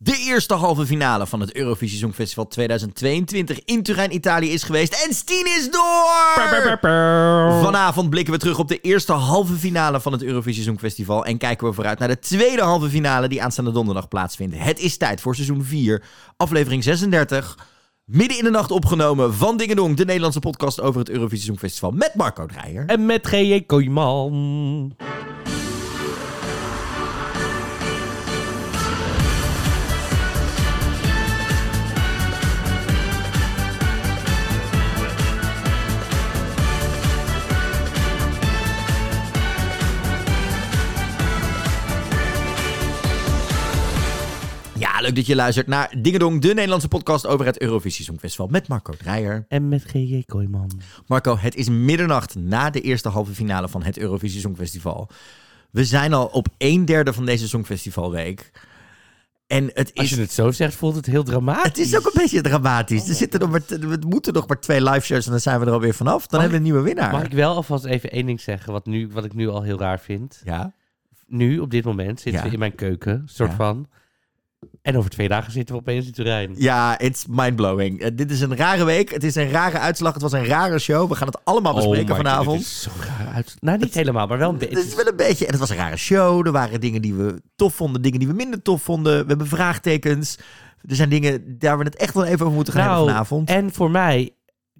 De eerste halve finale van het Eurovisie Songfestival 2022 in Turijn, Italië is geweest. En Stien is door! Vanavond blikken we terug op de eerste halve finale van het Eurovisie Songfestival. En kijken we vooruit naar de tweede halve finale die aanstaande donderdag plaatsvindt. Het is tijd voor seizoen 4, aflevering 36. Midden in de nacht opgenomen van Dingedong, de Nederlandse podcast over het Eurovisie Songfestival. Met Marco Dreyer. En met G.J. Kooijman. Leuk dat je luistert naar Dingedong, de Nederlandse podcast over het Eurovisie Songfestival met Marco Dreyer. En met G.J. Kooijman. Marco, het is middernacht na de eerste halve finale van het Eurovisie Songfestival. We zijn al op een derde van deze Songfestivalweek. En het Als is, je het zo zegt, voelt het heel dramatisch. het is ook een beetje dramatisch. Er zitten nog maar, we moeten nog maar twee live shows en dan zijn we er alweer vanaf. Dan Mag hebben we een nieuwe winnaar. Mag ik wel alvast even één ding zeggen, wat, nu, wat ik nu al heel raar vind. Ja? Nu, op dit moment, zitten Ja. we in mijn keuken, soort Ja. van. En over twee dagen zitten we opeens in Turijn. Ja, it's mindblowing. Uh, dit is een rare week. Het is een rare uitslag. Het was een rare show. We gaan het allemaal bespreken Oh my God, vanavond. is zo raar uit. Nou, niet helemaal, maar wel een Het is wel een beetje. En het was een rare show. Er waren dingen die we tof vonden, dingen die we minder tof vonden. We hebben vraagtekens. Er zijn dingen daar we het echt wel even over moeten gaan hebben Nou, vanavond. En voor mij,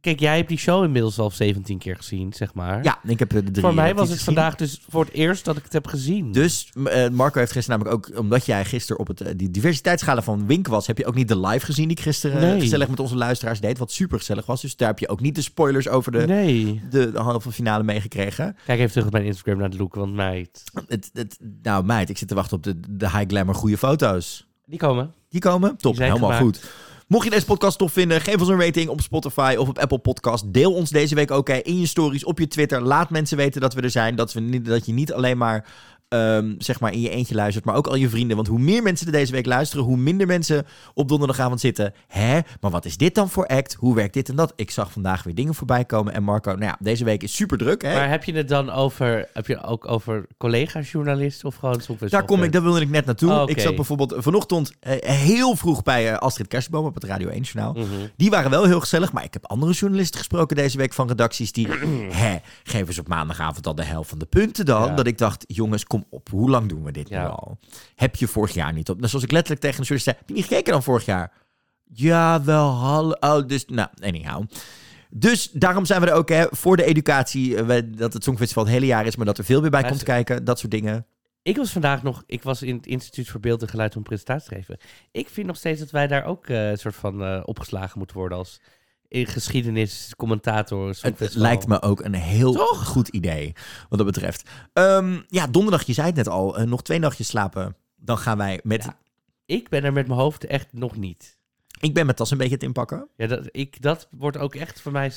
kijk, jij hebt die show inmiddels al 17 keer gezien, zeg maar. Ja, ik heb de drie voor mij was het gezien. vandaag dus voor het eerst dat ik het heb gezien. Dus eh, Marco heeft gisteren namelijk ook, omdat jij gisteren op het, eh, die diversiteitsschala van Wink was, heb je ook niet de live gezien die ik gisteren eh, Nee. gezellig met onze luisteraars deed, wat super gezellig was. Dus daar heb je ook niet de spoilers over de, nee. de, de halve finale meegekregen. Kijk even terug op mijn Instagram naar de look, want meid. Het, het, nou meid, ik zit te wachten op de, de high glamour goede foto's. Die komen. Die komen? Top, Die helemaal gemaakt. goed. Mocht je deze podcast tof vinden, geef ons een rating op Spotify of op Apple Podcast. Deel ons deze week ook in je stories, op je Twitter. Laat mensen weten dat we er zijn. Dat, we niet, dat je niet alleen maar, ehm, zeg maar in je eentje luistert, maar ook al je vrienden. Want hoe meer mensen er deze week luisteren, hoe minder mensen op donderdagavond zitten. Hè, maar wat is dit dan voor act? Hoe werkt dit en dat? Ik zag vandaag weer dingen voorbij komen. En Marco, nou ja, deze week is super druk. Hè? Maar heb je het dan over, heb je ook over collega-journalisten of gewoon Daar kom ik, daar wilde ik net naartoe. Oh. Ik zat bijvoorbeeld vanochtend eh, heel vroeg bij eh, Astrid Kersenboom op het Radio 1 journaal. Mhm. Die waren wel heel gezellig, maar ik heb andere journalisten gesproken deze week van redacties die, hè, geven ze op maandagavond al de helft van de punten dan. Ja. Dat ik dacht, jongens, kom op, hoe lang doen we dit Ja. nu al? Heb je vorig jaar niet op? Nou, zoals ik letterlijk tegen de journalist zei, heb je niet gekeken dan vorig jaar? Ja, wel, hallo. Oh, dus, nou, anyhow. Dus daarom zijn we er ook hè, voor de educatie, eh, we- dat het Songfestival het hele jaar is, maar dat er veel weer bij komt kijken, dat soort dingen. Ik was vandaag nog, ik was in het Instituut voor Beeld en Geluid om presentatie te geven. Ik vind nog steeds dat wij daar ook eh, een soort van eh, opgeslagen moeten worden als in geschiedenis, commentator. Het lijkt me ook een heel Toch? goed idee, wat dat betreft. Ehm, ja, donderdag, je zei het net al, eh, nog twee nachtjes slapen. Dan gaan wij met... Ja. Ik ben er met mijn hoofd echt nog niet. Ik ben mijn tas een beetje het inpakken. Ja, dat, ik, dat wordt ook echt voor mij...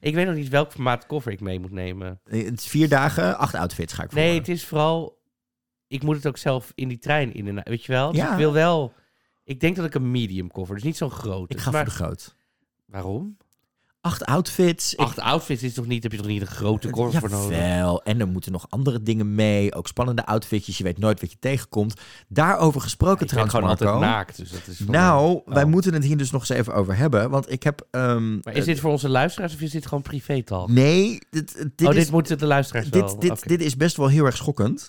Ik weet nog niet welk formaat koffer ik mee moet nemen. Eh, Het is vier dagen, acht outfits ga ik voor. Nee, het is vooral... Ik moet het ook zelf in die trein in en Weet je wel? Dus Ja. ik wil wel... Ik denk dat ik een medium koffer, dus niet zo'n grote. Ik ga maar, voor de groot. Waarom? Acht outfits. Ik- Acht outfits is toch niet... Heb je toch niet een grote koffer voor nodig? Jawel, en er moeten nog andere dingen mee. Ook spannende outfitjes, je weet nooit wat je tegenkomt. Daarover gesproken Ik ben trouwens, gewoon Marco. altijd naakt, dus dat is... Nou, wij Oh. moeten het hier dus nog eens even over hebben. Want ik heb... ehm, Maar is dit voor onze luisteraars of is dit gewoon privé-talk? Nee, dit, dit oh, is... dit moeten de luisteraars wel. dit, dit, Oké. dit is best wel heel erg schokkend.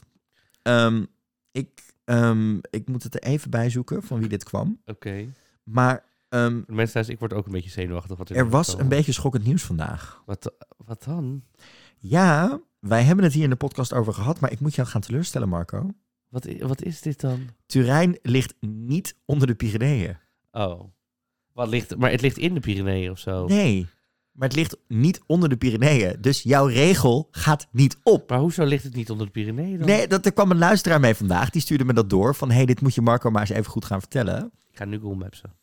Ehm, ik, ehm, ik moet het er even bij zoeken van wie dit kwam. Oké. Maar ehm, de Mensen thuis, ik word ook een beetje zenuwachtig. Wat er was een beetje schokkend nieuws vandaag. Wat, wat dan? Ja, wij hebben het hier in de podcast over gehad, maar ik moet jou gaan teleurstellen, Marco. Wat, wat is dit dan? Turijn ligt niet onder de Pyreneeën. Oh. Wat ligt, maar het ligt in de Pyreneeën of zo. Nee, maar het ligt niet onder de Pyreneeën. Dus jouw regel gaat niet op. Maar hoezo ligt het niet onder de Pyreneeën dan? Nee, dat, er kwam een luisteraar mee vandaag. Die stuurde me dat door. Van, hey, dit moet je Marco maar eens even goed gaan vertellen. Ik ga nu Google Mapsen.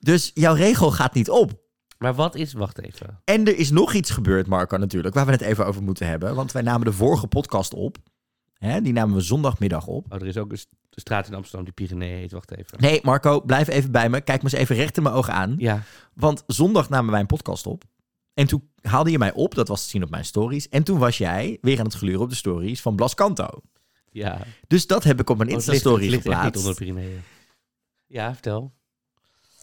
Dus jouw regel gaat niet op. Maar wat is... Wacht even. En er is nog iets gebeurd, Marco, natuurlijk, waar we het even over moeten hebben. Want wij namen de vorige podcast op. Hè, die namen we zondagmiddag op. Oh, er is ook een st- straat in Amsterdam die Pyreneeën heet. Wacht even. Nee, Marco, blijf even bij me. Kijk me eens even recht in mijn ogen aan. Ja. Want zondag namen wij een podcast op. En toen haalde je mij op, dat was te zien op mijn stories. En toen was jij weer aan het gluren op de stories van Blas Canto. Ja. Dus dat heb ik op mijn Oh, ligt- Insta-story het ligt echt niet geplaatst. onder de Pyreneeën. Ja, vertel.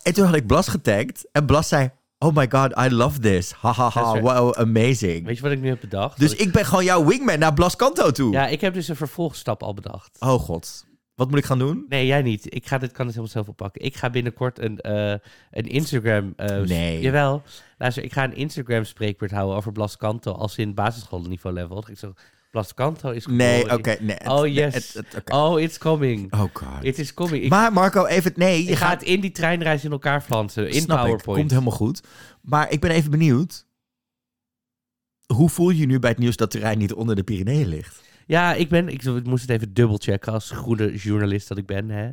En toen had ik Blas getagd. En Blas zei, oh my god, I love this. Ha ha ha, wow, amazing. Weet je wat ik nu heb bedacht? Dus ik ben gewoon jouw wingman naar Blas Kanto toe. Ja, ik heb dus een vervolgstap al bedacht. Oh god. Wat moet ik gaan doen? Nee, jij niet. Ik ga dit, kan het helemaal zelf oppakken. Ik ga binnenkort een, eh, een Instagram... s- Nee. Jawel. Luister, ik ga een Instagram spreekbeurt houden over Blas Kanto als in basisschoolniveau level. Ik zeg, Blas Kanto is Nee, geboren oké. nee, Oh, nee, yes. Oh, it's coming. Oh god. It is coming. Ik, Maar Marco, even... Nee, je ik ga gaat... in die treinreis in elkaar flansen. In Snap ik, PowerPoint. komt helemaal goed. Maar ik ben even benieuwd. Hoe voel je je nu bij het nieuws dat Turijn niet onder de Pyreneeën ligt? Ja, ik ben. Ik moest het even dubbelchecken als goede journalist dat ik ben. Hè.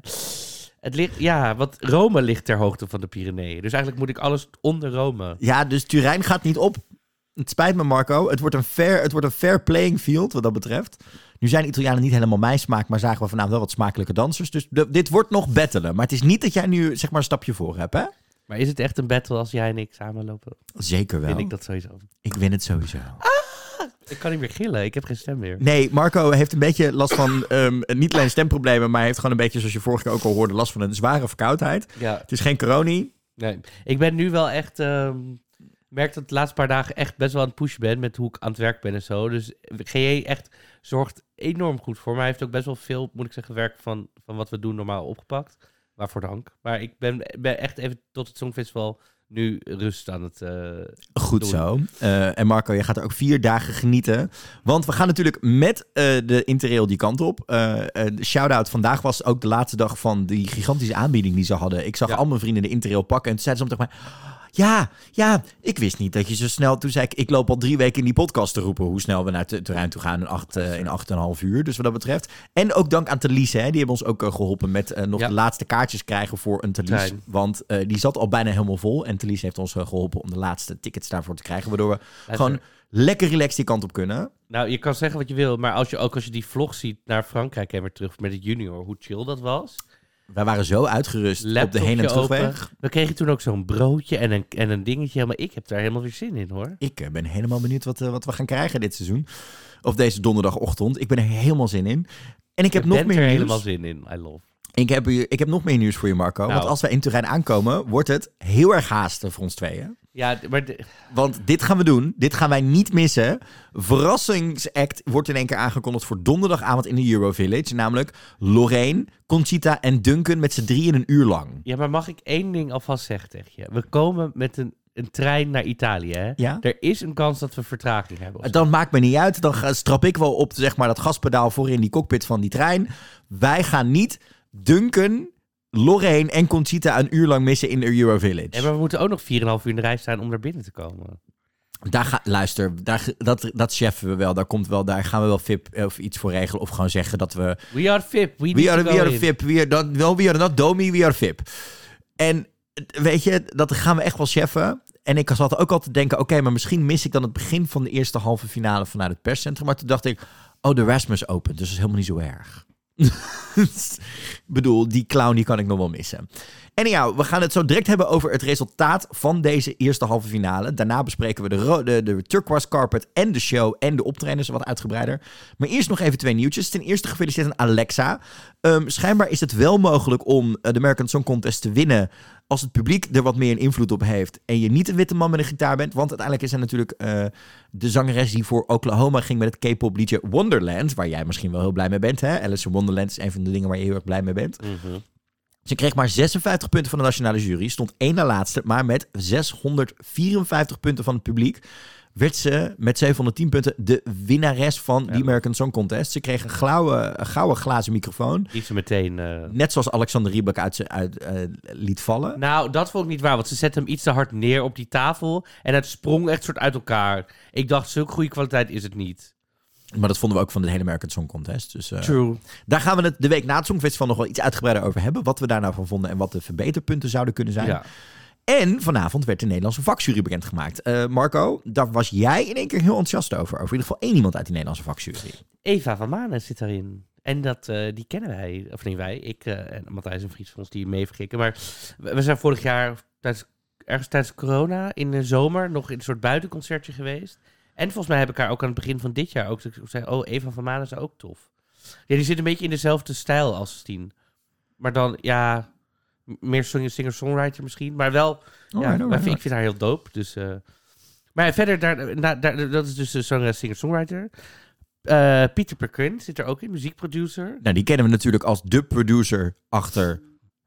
Het ligt, ja, want Rome ligt ter hoogte van de Pyreneeën. Dus eigenlijk moet ik alles onder Rome. Ja, dus Turijn gaat niet op. Het spijt me, Marco. Het wordt een fair, het wordt een fair playing field wat dat betreft. Nu zijn de Italianen niet helemaal mijn smaak, maar zagen we vanavond wel wat smakelijke dansers. Dus de- dit wordt nog battelen. Maar het is niet dat jij nu zeg maar een stapje voor hebt, hè? Maar is het echt een battle als jij en ik samenlopen? Zeker wel. Vind ik Ik, dat sowieso. win het sowieso. Ik kan niet meer gillen. Ik heb geen stem meer. Nee, Marco heeft een beetje last van ehm, niet alleen stemproblemen, maar hij heeft gewoon een beetje, zoals je vorige keer ook al hoorde, last van een zware verkoudheid. Ja, Het is geen corona. nee. Ik ben nu wel echt... ehm, ik merk dat de laatste paar dagen echt best wel aan het pushen ben met hoe ik aan het werk ben en zo. Dus GJ echt zorgt enorm goed voor me. Hij heeft ook best wel veel, moet ik zeggen, werk van, van wat we doen normaal opgepakt. Waarvoor dank. Maar ik ben, ben echt even tot het Songfestival nu rust aan het... eh, Goed doen. zo. Eh, en Marco, je gaat er ook vier dagen genieten. Want we gaan natuurlijk met eh, de Interrail die kant op. Shout-out vandaag was ook de laatste dag van die gigantische aanbieding die ze hadden. Ik zag Ja. al mijn vrienden de Interrail pakken. En toen zeiden ze om tegen mij... Ja, ja, ik wist niet dat je zo snel... Toen zei ik, ik loop al drie weken in die podcast te roepen... hoe snel we naar het terrein toe gaan in acht, eh, in acht en een half uur. Dus wat dat betreft. En ook dank aan Thalise, hè. Die hebben ons ook eh, geholpen met eh, nog Ja. de laatste kaartjes krijgen voor een Thalys. Want die zat al bijna helemaal vol. En Thalys heeft ons eh, geholpen om de laatste tickets daarvoor te krijgen. Waardoor we luister, gewoon lekker relaxed die kant op kunnen. Nou, je kan zeggen wat je wil, maar als je ook als je die vlog ziet naar Frankrijk en weer terug met het junior, hoe chill dat was. Wij waren zo uitgerust op de heen- en terugweg. open. We kregen toen ook zo'n broodje en een, en een dingetje, maar ik heb daar helemaal weer zin in hoor. Ik eh, ben helemaal benieuwd wat, eh, wat we gaan krijgen dit seizoen. Of deze donderdagochtend. Ik ben er helemaal zin in. En ik heb Je nog meer er nieuws. helemaal zin in. I love. Ik heb, ik heb nog meer nieuws voor je, Marco. Nou. Want als wij in Turijn aankomen, wordt het heel erg haasten voor ons tweeën. Ja, d- maar de- Want dit gaan we doen. Dit gaan wij niet missen. Verrassingsact wordt in één keer aangekondigd voor donderdagavond in de Euro Village. Namelijk Lorraine, Conchita en Duncan met z'n drieën een uur lang. ja, maar mag ik één ding alvast zeggen tegen je? We komen met een, een trein naar Italië. Hè? Ja? Er is een kans dat we vertraging hebben. Dan maakt me niet uit. Dan strap ik wel op zeg maar, dat gaspedaal voor in die cockpit van die trein. Wij gaan niet Duncan, Lorraine en Conchita een uur lang missen in de Euro Village. Ja, maar we moeten ook nog 4,5 uur in de rij staan om naar binnen te komen. Daar ga, luister, daar, dat, dat cheffen we wel. Daar, komt wel. daar gaan we wel VIP of iets voor regelen. Of gewoon zeggen dat we We are VIP. We, are, we are in. VIP. We are, not, well, we are not Domi, we are VIP. En eh, weet je, dat gaan we echt wel cheffen. En ik zat ook al te denken, oké, maar misschien mis ik dan het begin van de eerste halve finale vanuit het perscentrum. Maar toen dacht ik, oh, de Rasmus Open, dus dat is helemaal niet zo erg. bedoel, die clown die kan ik nog wel missen. En ja, we gaan het zo direct hebben over het resultaat van deze eerste halve finale. Daarna bespreken we de, de turquoise carpet en de show en de optredens wat uitgebreider. Maar eerst nog even twee nieuwtjes. Ten eerste gefeliciteerd aan Alexa. Ehm, schijnbaar is het wel mogelijk om eh, de American Song Contest te winnen als het publiek er wat meer invloed op heeft en je niet een witte man met een gitaar bent. Want uiteindelijk is er natuurlijk eh, de zangeres die voor Oklahoma ging met het K-pop liedje Wonderland, waar jij misschien wel heel blij mee bent. Hè? Alice in Wonderland is een van de dingen waar je heel erg blij mee bent. Mhm. Ze kreeg maar 56 punten van de nationale jury, stond één na laatste, maar met 654 punten van het publiek werd ze met 710 punten de winnares van de American Song Contest. Ze kreeg een gouden, glazen microfoon. Die ze meteen... eh, Net zoals Alexander Rybak uit, uit eh, liet vallen. Nou, dat vond ik niet waar, want ze zette hem iets te hard neer op die tafel en het sprong echt soort uit elkaar. Ik dacht, zulke goede kwaliteit is het niet. Maar dat vonden we ook van de hele American Song Contest. Dus eh, True. daar gaan we het de week na het Songfestival nog wel iets uitgebreider over hebben. Wat we daar nou van vonden en wat de verbeterpunten zouden kunnen zijn. Ja. En vanavond werd de Nederlandse vakjury bekendgemaakt. Eh Marco, daar was jij in één keer heel enthousiast over. Over in ieder geval één iemand uit die Nederlandse vakjury. Eva van Manen zit daarin. En dat, eh, die kennen wij, of niet wij, ik eh, en Matthijs en Vries van ons die mee verkikken. Maar we zijn vorig jaar, tijdens, ergens tijdens corona, in de zomer, nog in een soort buitenconcertje geweest. En volgens mij heb ik haar ook aan het begin van dit jaar ook ik zei, oh, Eva van Manen is ook tof. Ja, die zit een beetje in dezelfde stijl als Stien. Maar dan, ja, Meer sing- singer-songwriter misschien. Maar wel, ja, Alright, maar ik vind haar heel dope. Dus, eh. Maar verder, daar, daar, daar- dat is dus de zangeres, singer-songwriter. Eh, Pieter Perquin zit er ook in, muziekproducer. Nou, die kennen we natuurlijk als de producer achter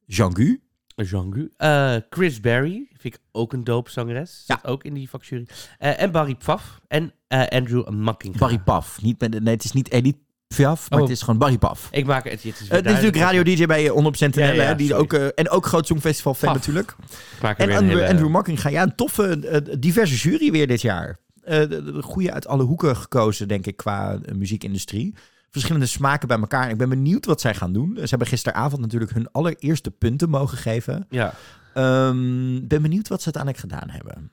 Jean-Gu. Jean-Gu. Eh, Chris Berry, vind ik ook een dope zangeres. Zit ook in die vakjury. En Barry Pfaff. En Andrew Mackinga. Barry Paf. Niet met, nee, het is niet Edith Maar Oh. het is gewoon Barry Paf. Ik maak het, het is, natuurlijk duidelijk. radio-dj bij 100% NL, die ook, eh, en ook groot Songfestival fan natuurlijk. Er En Andrew, hele- Andrew Marking, ja, een toffe, eh, diverse jury weer dit jaar. Eh, de goede uit alle hoeken gekozen, denk ik, qua eh, muziekindustrie. Verschillende smaken bij elkaar. Ik ben benieuwd wat zij gaan doen. Ze hebben gisteravond natuurlijk hun allereerste punten mogen geven. Ja. Ehm ben benieuwd wat ze uiteindelijk gedaan hebben.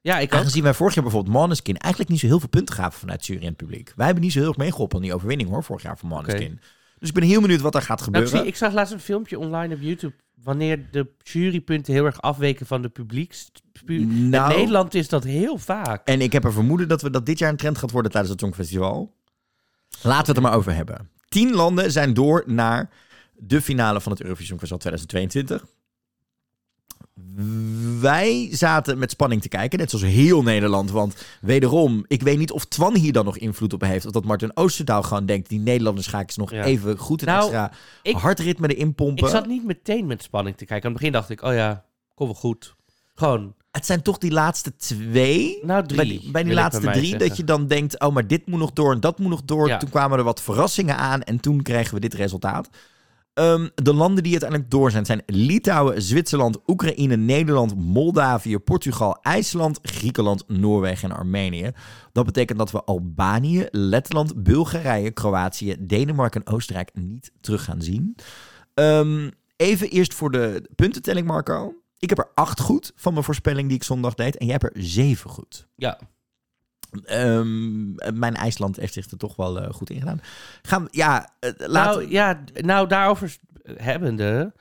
Ja, ik ook. Aangezien wij vorig jaar bijvoorbeeld Måneskin eigenlijk niet zo heel veel punten gaven vanuit jury en het publiek. Wij hebben niet zo heel erg meegeholpen aan die overwinning hoor, vorig jaar van Måneskin. Dus ik ben heel benieuwd wat er gaat Nou, ik, gebeuren. zie, ik zag laatst een filmpje online op YouTube. Wanneer de jurypunten heel erg afweken van de publieks. pu- Nou, In Nederland is dat heel vaak. En ik heb een vermoeden dat we dat dit jaar een trend gaat worden tijdens het Songfestival. Laten we het er maar over hebben. Tien landen zijn door naar de finale van het Eurovisie Songfestival 2022. Wij zaten met spanning te kijken, net zoals heel Nederland. Want wederom, ik weet niet of Twan hier dan nog invloed op heeft. Of dat Martin Oosterdaal gewoon denkt, die Nederlanders ga ik eens nog Ja. even goed een Nou, extra ik- hartritme erin pompen. Ik zat niet meteen met spanning te kijken. Aan het begin dacht ik, oh ja, kom wel goed. Gewoon, Het zijn toch die laatste twee nou drie. bij die, bij laatste drie, zeggen. dat je dan denkt, oh, maar dit moet nog door en dat moet nog door. Ja. Toen kwamen er wat verrassingen aan en toen kregen we dit resultaat. Ehm, de landen die uiteindelijk door zijn, zijn Litouwen, Zwitserland, Oekraïne, Nederland, Moldavië, Portugal, IJsland, Griekenland, Noorwegen en Armenië. Dat betekent dat we Albanië, Letland, Bulgarije, Kroatië, Denemarken en Oostenrijk niet terug gaan zien. Ehm, even eerst voor de puntentelling, Marco. Ik heb er acht goed van mijn voorspelling die ik zondag deed. En jij hebt er zeven goed. Ja, Ehm, mijn IJsland heeft zich er toch wel eh, goed in gedaan. Gaan we, ja, eh, laten nou, ja, nou daarover hebbende.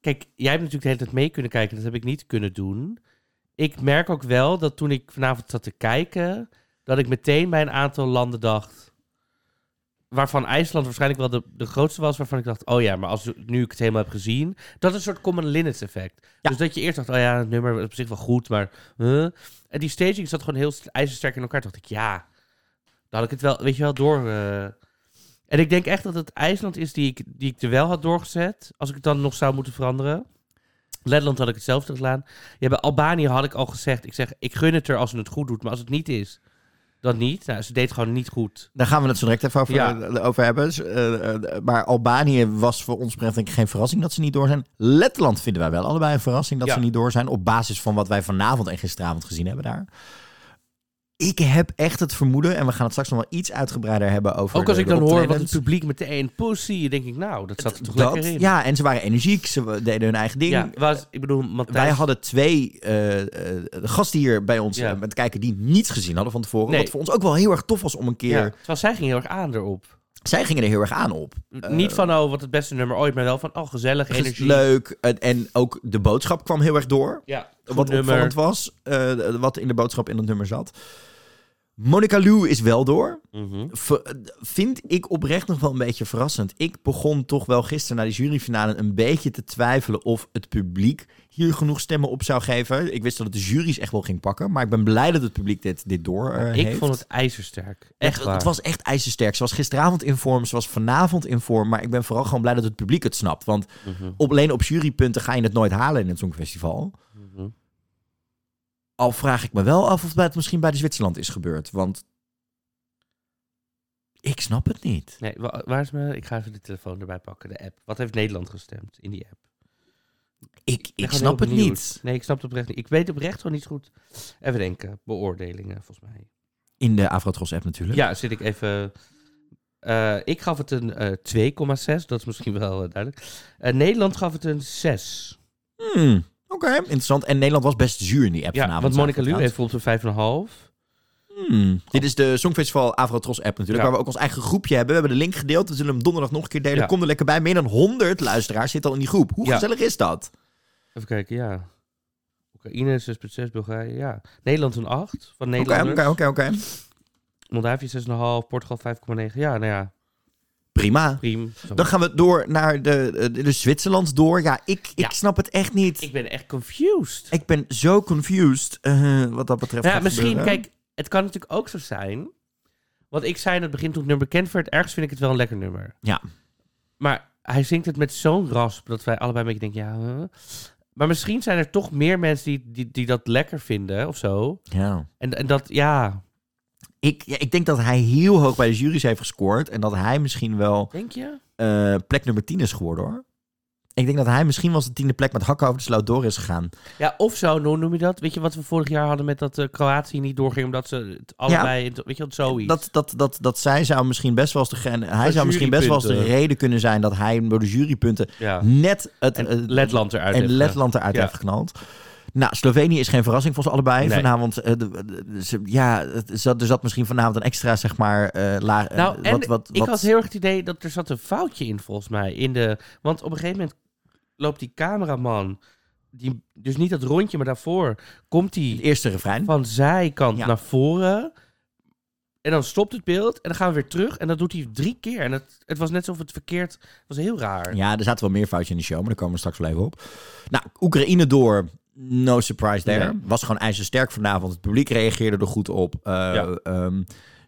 Kijk, jij hebt natuurlijk de hele tijd mee kunnen kijken. Dat heb ik niet kunnen doen. Ik merk ook wel dat toen ik vanavond zat te kijken... dat ik meteen bij een aantal landen dacht... waarvan IJsland waarschijnlijk wel de, de grootste was... waarvan ik dacht, oh ja, maar als, nu ik het helemaal heb gezien... dat is een soort common linnets effect. Ja. Dus dat je eerst dacht, oh ja, het nummer is op zich wel goed, maar... huh? En die staging zat gewoon heel st- ijzersterk in elkaar. Toen dacht ik, ja, dan had ik het wel, weet je wel, door... eh. En ik denk echt dat het IJsland is die ik, die ik er wel had doorgezet... als ik het dan nog zou moeten veranderen. Letland had ik hetzelfde gedaan. Ja, bij Albanië had ik al gezegd... ik zeg, ik gun het er als het goed doet, maar als het niet is... dan niet. Nou, ze deed gewoon niet goed. Daar gaan we het zo direct even over, Ja. eh, over hebben. Eh, eh, maar Albanië was voor ons betreft denk ik geen verrassing dat ze niet door zijn. Letland vinden wij wel allebei een verrassing dat Ja. ze niet door zijn. Op basis van wat wij vanavond en gisteravond gezien hebben daar. Ik heb echt het vermoeden, en we gaan het straks nog wel iets uitgebreider hebben over. Ook als de- ik dan hoor wat het publiek meteen pussy... denk ik, nou, dat zat er toch Dat- lekker in. Ja, en ze waren energiek, ze deden hun eigen ding. Ja, was, ik bedoel, Matthijs... Wij hadden twee eh, eh, gasten hier bij ons Ja. eh, met kijken die niets gezien hadden van tevoren. Nee. Wat voor ons ook wel heel erg tof was om een keer. Ja, terwijl zij ging heel erg aan erop. Zij gingen er heel erg aan op. Niet van, oh, wat het beste nummer ooit, maar wel van, oh, gezellig, Het energie. leuk. En, ook de boodschap kwam heel erg door. Ja, wat nummer. opvallend was. wat in de boodschap in dat nummer zat. Monica Lou is wel door. Mhm. V- vind ik oprecht nog wel een beetje verrassend. Ik begon toch wel gisteren na die juryfinale een beetje te twijfelen of het publiek hier genoeg stemmen op zou geven. Ik wist dat het de jury's echt wel ging pakken. Maar ik ben blij dat het publiek dit, dit door eh, ik heeft. vond het ijzersterk. Echt het, waar. het was echt ijzersterk. Ze was gisteravond in vorm, ze was vanavond in vorm. Maar ik ben vooral gewoon blij dat het publiek het snapt. Want Mhm. op, alleen op jurypunten ga je het nooit halen in het Songfestival. Al vraag ik me wel af of het misschien bij de Zwitserland is gebeurd. Want ik snap het niet. Nee, wa- waar is mijn... Ik ga even de telefoon erbij pakken, de app. Wat heeft Nederland gestemd in die app? Ik, ik snap het niet. Nee, ik snap het oprecht niet. Ik weet oprecht gewoon niet goed. Even denken. Beoordelingen, volgens mij. In de Afrotros app natuurlijk. Ja, zit ik even... Eh, ik gaf het een eh 2,6. Dat is misschien wel eh, duidelijk. Eh, Nederland gaf het een 6. Hmm, Oké, interessant. En Nederland was best zuur in die app Ja, vanavond. want Monica Lu heeft bijvoorbeeld een 5,5. Hmm. Dit is de Songfestival Avrotros app natuurlijk, Ja. waar we ook ons eigen groepje hebben. We hebben de link gedeeld, we zullen hem donderdag nog een keer delen. Ja. Kom er lekker bij. Meer dan 100 luisteraars zitten al in die groep. Hoe Ja. gezellig is dat? Even kijken, ja. Oekraïne 6,6, Bulgarije, ja. Nederland een 8 van Oké, Nederlanders. oké, oké, oké. Moldavië 6,5, Portugal 5,9. Ja, nou ja. Prima. Dan gaan we door naar de, de, de Zwitserland door. Ja, ik, ik Ja. snap het echt niet. Ik ben echt confused. Ik ben zo confused eh, wat dat betreft. Ja, misschien, gebeuren. kijk, het kan natuurlijk ook zo zijn. Want ik zei in het begin toen het nummer bekend werd, ergens vind ik het wel een lekker nummer. Ja. Maar hij zingt het met zo'n rasp dat wij allebei een beetje denken, ja. huh? Maar misschien zijn er toch meer mensen die, die, die dat lekker vinden of zo. Ja. En, en dat, ja, Ik, ja, ik denk dat hij heel hoog bij de jury's heeft gescoord. En dat hij misschien wel denk je? eh, plek nummer 10 is geworden hoor. Ik denk dat hij misschien wel de tiende plek met hakken over de sloot door is gegaan. Ja, of zo, hoe noem je dat? Weet je wat we vorig jaar hadden met dat eh, Kroatië niet doorging omdat ze het allebei, weet je wat, zoiets. Dat, dat, dat, dat zij zou misschien best wel eens de, gen- hij zou misschien best wel eens de reden kunnen zijn dat hij door de jurypunten ja. net het, En eh, Letland eruit en heeft Letland eruit Ja. heeft geknald. Nou, Slovenië is geen verrassing voor ze allebei. Nee. Vanavond, eh, de- de- ze- ja, zat, er zat misschien vanavond een extra, zeg maar, laag. Nou, wat, wat, ik had heel erg het idee dat er zat een foutje in, volgens mij. In de, want op een gegeven moment loopt die cameraman, die, dus niet dat rondje, maar daarvoor, komt het hij eerste refrein. van zijkant Ja. naar voren. En dan stopt het beeld en dan gaan we weer terug. En dat doet hij drie keer. En het, het was net alsof het verkeerd... Het was heel raar. Ja, er zaten wel meer foutjes in de show, maar daar komen we straks wel even op. Nou, Oekraïne door. No surprise there. Nee. Was gewoon ijzersterk vanavond. Het publiek reageerde er goed op. Eh, Ja. ehm,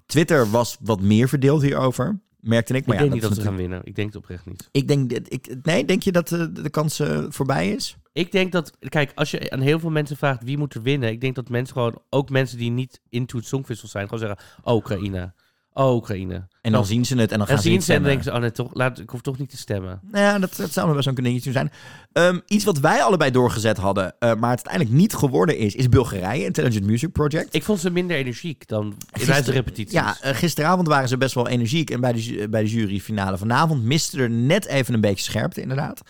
Twitter was wat meer verdeeld hierover. Merkte ik. ik Maar ja, denk niet dat ze gaan winnen. Ik denk het oprecht niet. Ik denk, dat- ik, nee, denk je dat eh, de kans eh, voorbij is? Ik denk dat, kijk, als je aan heel veel mensen vraagt wie moet er winnen, ik denk dat mensen gewoon, ook mensen die niet into het songfestival zijn, gewoon zeggen, oh Oekraïne, oh Oekraïne. En dan zien ze het en dan gaan En ze zien ze en denken ze, oh nee, toch, laat, ik hoef toch niet te stemmen. Nou ja, dat, dat zou nog best wel een dingetje zijn. Ehm, iets wat wij allebei doorgezet hadden, eh, maar het uiteindelijk niet geworden is, is Bulgarije, Intelligent Music Project. Ik vond ze minder energiek dan in Gister- de repetities. Ja, eh, gisteravond waren ze best wel energiek en bij de, bij de juryfinale vanavond miste er net even een beetje scherpte, inderdaad.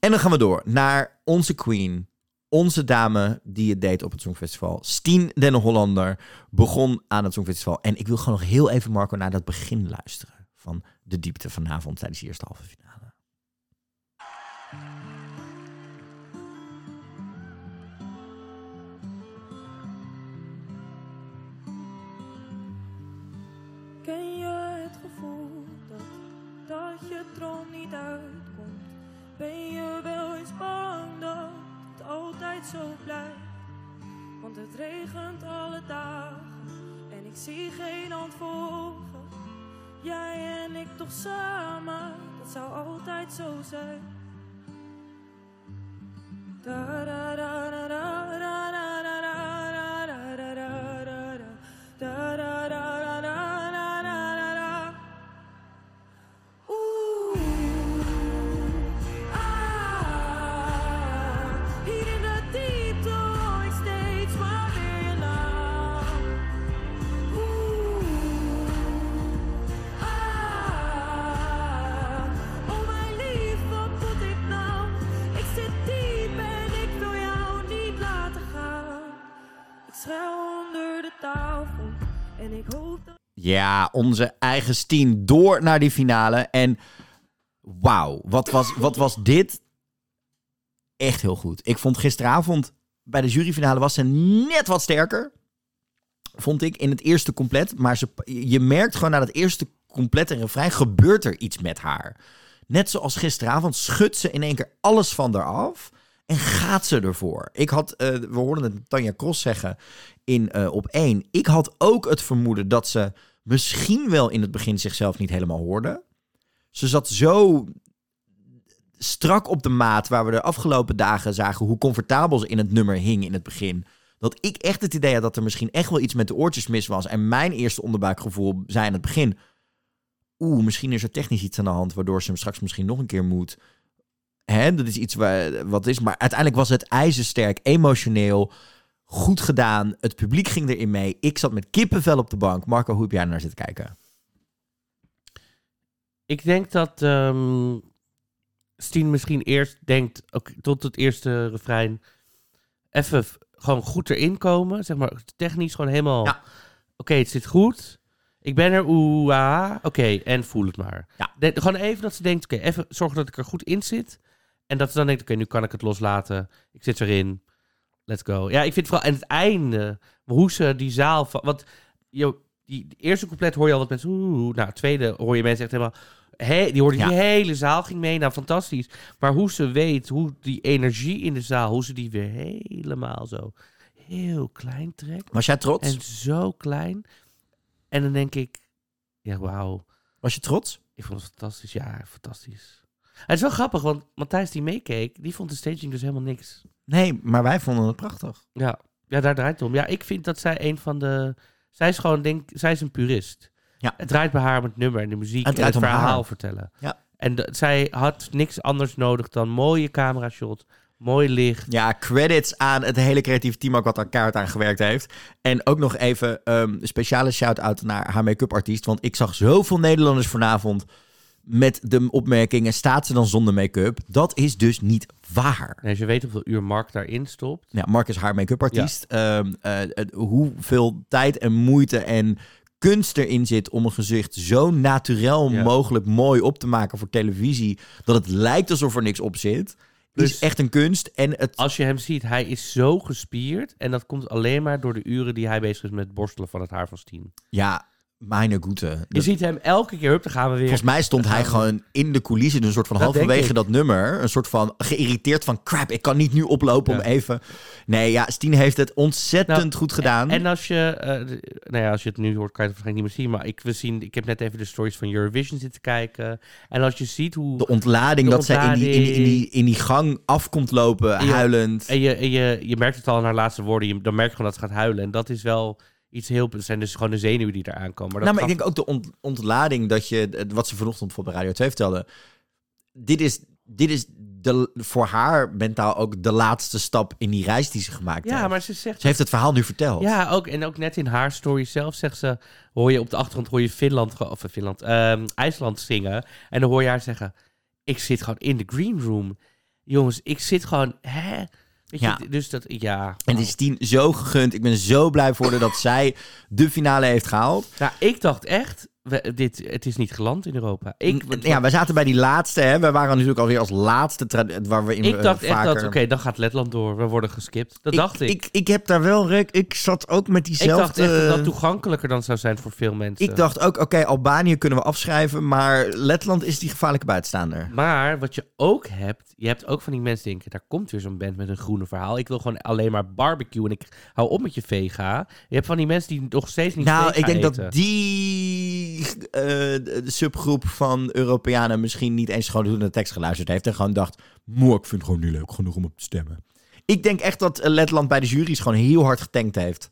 En dan gaan we door naar onze queen, onze dame die het deed op het Songfestival. Stien den Hollander begon aan het Songfestival. En ik wil gewoon nog heel even, Marco, naar dat begin luisteren van de diepte vanavond tijdens de eerste halve finale. Ken je het gevoel dat, dat je droom niet uitkomt? Ben je wel eens bang altijd zo blijft? Want het regent alle dagen en ik zie geen volgen. Jij en ik toch samen, dat zou altijd zo zijn. Da Ja, onze eigen Stien door naar die finale. En wauw, wat was, wat was dit? Echt heel goed. Ik vond gisteravond bij de juryfinale was ze net wat sterker. Vond ik in het eerste compleet. Maar ze, je merkt gewoon na het eerste complete refrein gebeurt er iets met haar. Net zoals gisteravond schudt ze in één keer alles van haar af. En gaat ze ervoor. Ik had, eh, we hoorden het Tanja Cross zeggen in eh, op één. Ik had ook het vermoeden dat ze misschien wel in het begin zichzelf niet helemaal hoorde. Ze zat zo strak op de maat waar we de afgelopen dagen zagen hoe comfortabel ze in het nummer hing in het begin. Dat ik echt het idee had dat er misschien echt wel iets met de oortjes mis was. En mijn eerste onderbuikgevoel zei in het begin... Oeh, misschien is er technisch iets aan de hand... waardoor ze hem straks misschien nog een keer moet. Hè, dat is iets wat is. Maar uiteindelijk was het ijzersterk, emotioneel, goed gedaan. Het publiek ging erin mee. Ik zat met kippenvel op de bank. Marco, hoe heb jij naar zitten kijken? Ik denk dat ehm Stien misschien eerst denkt, oké, tot het eerste refrein, even gewoon goed erin komen. Zeg maar technisch gewoon helemaal, Ja. oké, het zit goed. Ik ben er, oeh, ah, oké, en voel het maar. Ja. De- gewoon even dat ze denkt, oké, even zorgen dat ik er goed in zit. En dat ze dan denkt, oké, nu kan ik het loslaten. Ik zit erin. Let's go. Ja, ik vind vooral aan het einde, hoe ze die zaal... van- Want joh, die, die eerste couplet hoor je al wat mensen... Oeh, nou, tweede hoor je mensen echt helemaal... He, die hoorde Ja. die hele zaal ging mee. Nou, fantastisch. Maar hoe ze weet, hoe die energie in de zaal, hoe ze die weer helemaal zo heel klein trekt. Was jij trots? En zo klein. En dan denk ik, ja, wauw. Was je trots? Ik vond het fantastisch. Ja, fantastisch. Het is wel grappig, want Matthijs die meekeek, die vond de staging dus helemaal niks. Nee, maar wij vonden het prachtig. Ja, ja daar draait het om. Ja, ik vind dat zij een van de... Zij is gewoon, denk zij is een purist. Ja. Het draait bij haar om het nummer en de muziek Het en het verhaal haar. vertellen. Ja. En zij had niks anders nodig dan mooie camera shots, mooi licht. Ja, credits aan het hele creatieve team ook wat aan kaart aan gewerkt heeft. En ook nog even ehm, een speciale shout-out naar haar make-up artiest. Want ik zag zoveel Nederlanders vanavond met de opmerkingen... staat ze dan zonder make-up? Dat is dus niet waar. Nee, ze weet hoeveel uur Mark daarin stopt. Ja, Mark is haar make-up artiest. Ehm, eh, hoeveel tijd en moeite en kunst erin zit om een gezicht zo natuurlijk Ja. mogelijk mooi op te maken voor televisie... dat het lijkt alsof er niks op zit... is Dus- echt een kunst. En het Als je hem ziet, hij is zo gespierd. En dat komt alleen maar door de uren die hij bezig is met het borstelen van het haar van Steen. Ja, mijn goede. Je ziet hem elke keer, hup, dan gaan we weer. Volgens mij stond hij gewoon in de coulissen, een soort van Dat halverwege dat nummer, een soort van geïrriteerd van crap, ik kan niet nu oplopen Ja. om even. Nee, ja, Stien heeft het ontzettend Nou, goed gedaan. En als je, eh, nou ja, als je het nu hoort, kan je het waarschijnlijk niet meer zien. Maar ik, we zien, ik heb net even de stories van Eurovision zitten kijken. En als je ziet hoe... de ontlading de dat zij in die, in, die, in, die, in die gang af komt lopen, huilend. En je, en je, je merkt het al in haar laatste woorden. Je, dan merk je gewoon dat ze gaat huilen. En dat is wel iets heel... Het zijn dus gewoon de zenuwen die eraan komen. Maar dat nou, maar ik denk ook de ont- ontlading dat je, wat ze vanochtend voor bij Radio 2 vertelde. Dit is, dit is de, voor haar mentaal ook de laatste stap in die reis die ze gemaakt Ja, heeft. maar ze zegt... Ze heeft het verhaal nu verteld. Ja, ook, en ook net in haar story zelf zegt ze... Hoor je op de achtergrond hoor je Finland, of eh, Finland, ehm, IJsland zingen. En dan hoor je haar zeggen... Ik zit gewoon in de green room. Jongens, ik zit gewoon... Hè? Weet Ja. dus dat... Ja. En het is Tien zo gegund. Ik ben zo blij voor haar dat zij de finale heeft gehaald. Nou, ik dacht echt... we- dit, het is niet geland in Europa. Ik, ja, wij zaten bij die laatste. Hè. We waren natuurlijk alweer als laatste. Waar we in, ik eh, dacht echt vaker... dat... Oké, dan gaat Letland door. We worden geskipt. Dat dacht ik. ik. Ik heb daar wel... rek- Ik zat ook met Ik diezelfde... dacht echt dat dat toegankelijker dan zou zijn voor veel mensen. Ik dacht ook, oké, Albanië kunnen we afschrijven, maar Letland is die gevaarlijke buitenstaander. Maar wat je ook hebt, je hebt ook van die mensen die denken, daar komt weer zo'n band met een groene verhaal. Ik wil gewoon alleen maar barbecue en ik hou op met je vega. Je hebt van die mensen die nog steeds niet Nou, ik denk eten. dat die eh, subgroep van Europeanen misschien niet eens gewoon naar de tekst geluisterd heeft en gewoon dacht, moe, ik vind het gewoon niet leuk genoeg om op te stemmen. Ik denk echt dat Letland bij de jury's gewoon heel hard getankt heeft.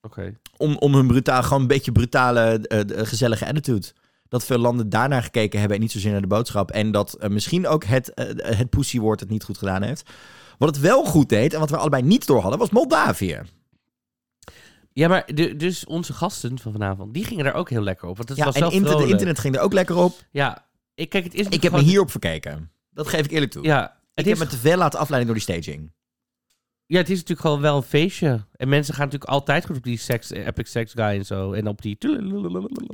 Oké. Om, om hun brutaal, gewoon een beetje brutale, eh, gezellige attitude. Dat veel landen daarnaar gekeken hebben en niet zozeer naar de boodschap. En dat eh, misschien ook het, het pussywoord het niet goed gedaan heeft. Wat het wel goed deed en wat we allebei niet door hadden, was Moldavië. Ja, maar de, dus onze gasten van vanavond, die gingen daar ook heel lekker op. Want het Ja, was en inter- de internet ging er ook lekker op. Ja, ik, kijk, het is Ik heb me hierop verkeken. Dat geef ik eerlijk toe. Ja, ik heb is, me te veel laten afleiden door die staging. ja, het is natuurlijk gewoon wel een feestje. En mensen gaan natuurlijk altijd goed op die sex, Epic Sex Guy en zo. En op die...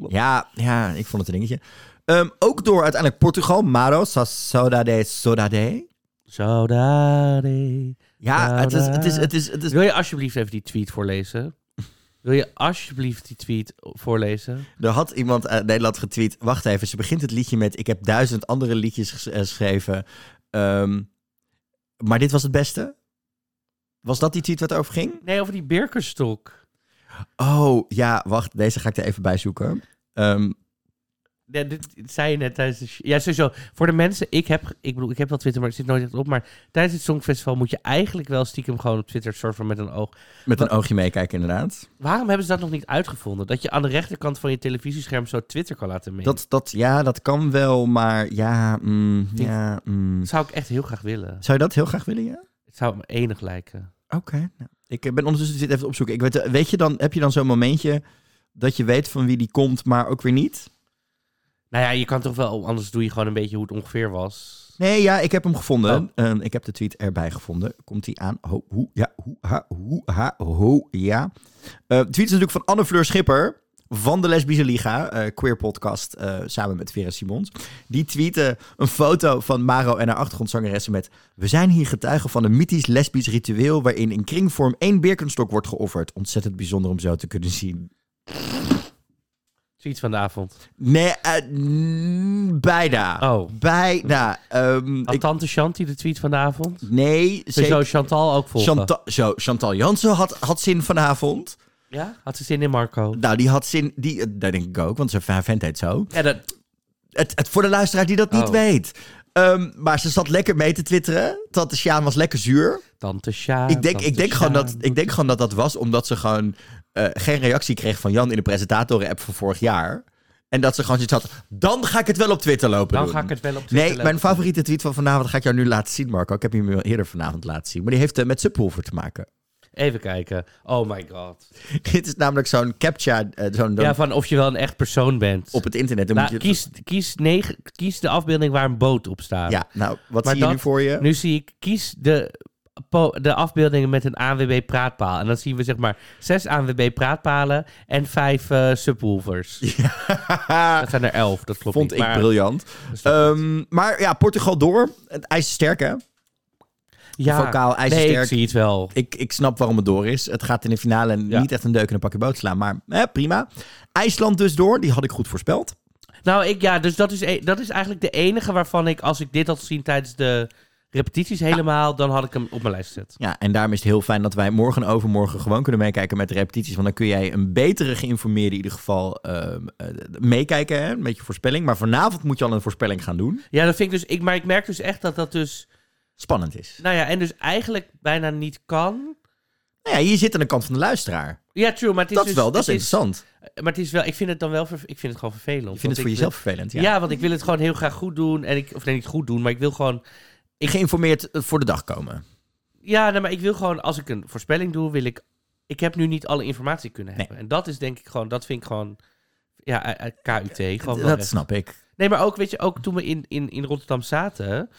Ja, ja, ik vond het een dingetje. Ehm, ook door uiteindelijk Portugal, Maro, Saudade, Sodade. Saudade. Ja, het is, het is, het is, het is... Wil je alsjeblieft even die tweet voorlezen? Wil je alsjeblieft die tweet voorlezen? Er had iemand uit Nederland getweet. Wacht even, ze begint het liedje met... Ik heb duizend andere liedjes eh, geschreven. Ehm, maar dit was het beste? Was dat die tweet wat over ging? Nee, over die Birkenstock. Oh, ja, wacht. Deze ga ik er even bij zoeken. Ehm, Ja, dit, dit zei je net tijdens de... sh- Ja, sowieso. Voor de mensen... Ik heb, ik bedoel, ik heb wel Twitter, maar ik zit nooit echt op. Maar tijdens het Songfestival moet je eigenlijk wel stiekem gewoon op Twitter soort van met een oog... met een oogje meekijken, inderdaad. Waarom hebben ze dat nog niet uitgevonden? Dat je aan de rechterkant van je televisiescherm zo Twitter kan laten meenemen. Dat, dat, ja, dat kan wel, maar ja... mm, ja mm. Zou ik echt heel graag willen. Zou je dat heel graag willen, ja? Het zou me enig lijken. Oké. nou, ik ben ondertussen zit even opzoeken. Ik weet, weet je dan, heb je dan zo'n momentje dat je weet van wie die komt, maar ook weer niet? Nou ja, je kan toch wel... Anders doe je gewoon een beetje hoe het ongeveer was. Nee, ja, ik heb hem gevonden. Oh. Ik heb de tweet erbij gevonden. Komt hij aan? Ho, hoe, ja, hoe, ha, hoe, ha, ho, ja. Eh, de tweet is natuurlijk van Anne Fleur Schipper van de Lesbische Liga, eh, queer podcast, eh, samen met Vera Simons. Die tweette een foto van Maro en haar achtergrondzangeressen met... We zijn hier getuigen van een mythisch lesbisch ritueel... waarin in kringvorm één birkenstok wordt geofferd. Ontzettend bijzonder om zo te kunnen zien. Tweet van de avond. Nee, eh, mm, bijna. Oh. Bijna. Ehm, Had tante Shanti de tweet van de avond? nee, Ze zou zeker. Chantal ook volgen. Chantal, zo, Chantal Jansen had, had zin vanavond. Ja? Had ze zin in Marco? Nou, die had zin. Die, dat denk ik ook, want zijn vent heet zo. Ja, dat, Het, het, voor de luisteraar die dat niet Oh. weet. Ehm, maar ze zat lekker mee te twitteren. Tante Sjaan was lekker zuur. tante Sja. ik, denk, ik, denk gewoon dat, ik denk gewoon dat dat was omdat ze gewoon eh, geen reactie kreeg van Jan in de presentatoren-app van vorig jaar. En dat ze gewoon zoiets had. Dan ga ik het wel op Twitter lopen. Dan doen. ga ik het wel op Twitter Nee, mijn favoriete tweet van vanavond ga ik jou nu laten zien, Marco. Ik heb hem eerder vanavond laten zien. Maar die heeft eh, met Subwoofer te maken. Even kijken. Oh my god. Dit is namelijk zo'n captcha, eh, zo'n Ja, van of je wel een echt persoon bent. op het internet. Dan Nou, moet je, kies, kies, negen, kies de afbeelding waar een boot op staat. Ja, nou, wat Maar zie je nu voor je? Nu zie ik, kies de, de afbeeldingen met een ANWB praatpaal. En dan zien we zeg maar zes ANWB praatpalen en vijf eh, subwoofers. Dat zijn er elf, dat klopt Vond niet. ik maar, briljant. Ehm, maar ja, Portugal door. Het ijs is sterk, hè? Ja, vocaal nee, ik zie het wel. Ik, ik snap waarom het door is. Het gaat in de finale Ja. niet echt een deuk in een pakje boot slaan. Maar eh, prima. IJsland dus door. Die had ik goed voorspeld. Nou, ik, ja, dus dat is, e- dat is eigenlijk de enige waarvan ik, als ik dit had gezien tijdens de repetities helemaal, dan had ik hem op mijn lijst gezet. Ja, en daarom is het heel fijn dat wij morgen en overmorgen gewoon kunnen meekijken met de repetities. Want dan kun jij een betere geïnformeerde in ieder geval ehm, eh, meekijken. Hè? Een beetje voorspelling. Maar vanavond moet je al een voorspelling gaan doen. Ja, dat vind ik dus, ik, maar ik merk dus echt dat dat dus, Spannend is. nou ja, en dus eigenlijk bijna niet kan. Nou ja, je zit aan de kant van de luisteraar. Ja, true, maar het is Dat is dus, wel, dat is interessant. Maar het is wel, ik vind het dan wel, ik vind het gewoon vervelend. Je vindt het voor jezelf vervelend. Ja. Ja. want ik wil het gewoon heel graag goed doen. En ik, of nee, niet goed doen, maar ik wil gewoon, Ik geïnformeerd eh, voor de dag komen. ja, nee, maar ik wil gewoon, als ik een voorspelling doe, wil ik, ik heb nu niet alle informatie kunnen Nee. hebben. En dat is denk ik gewoon, dat vind ik gewoon, ja, uit KUT. Gewoon dat snap ik. Nee, maar ook, weet je, ook toen we in, in, in Rotterdam zaten,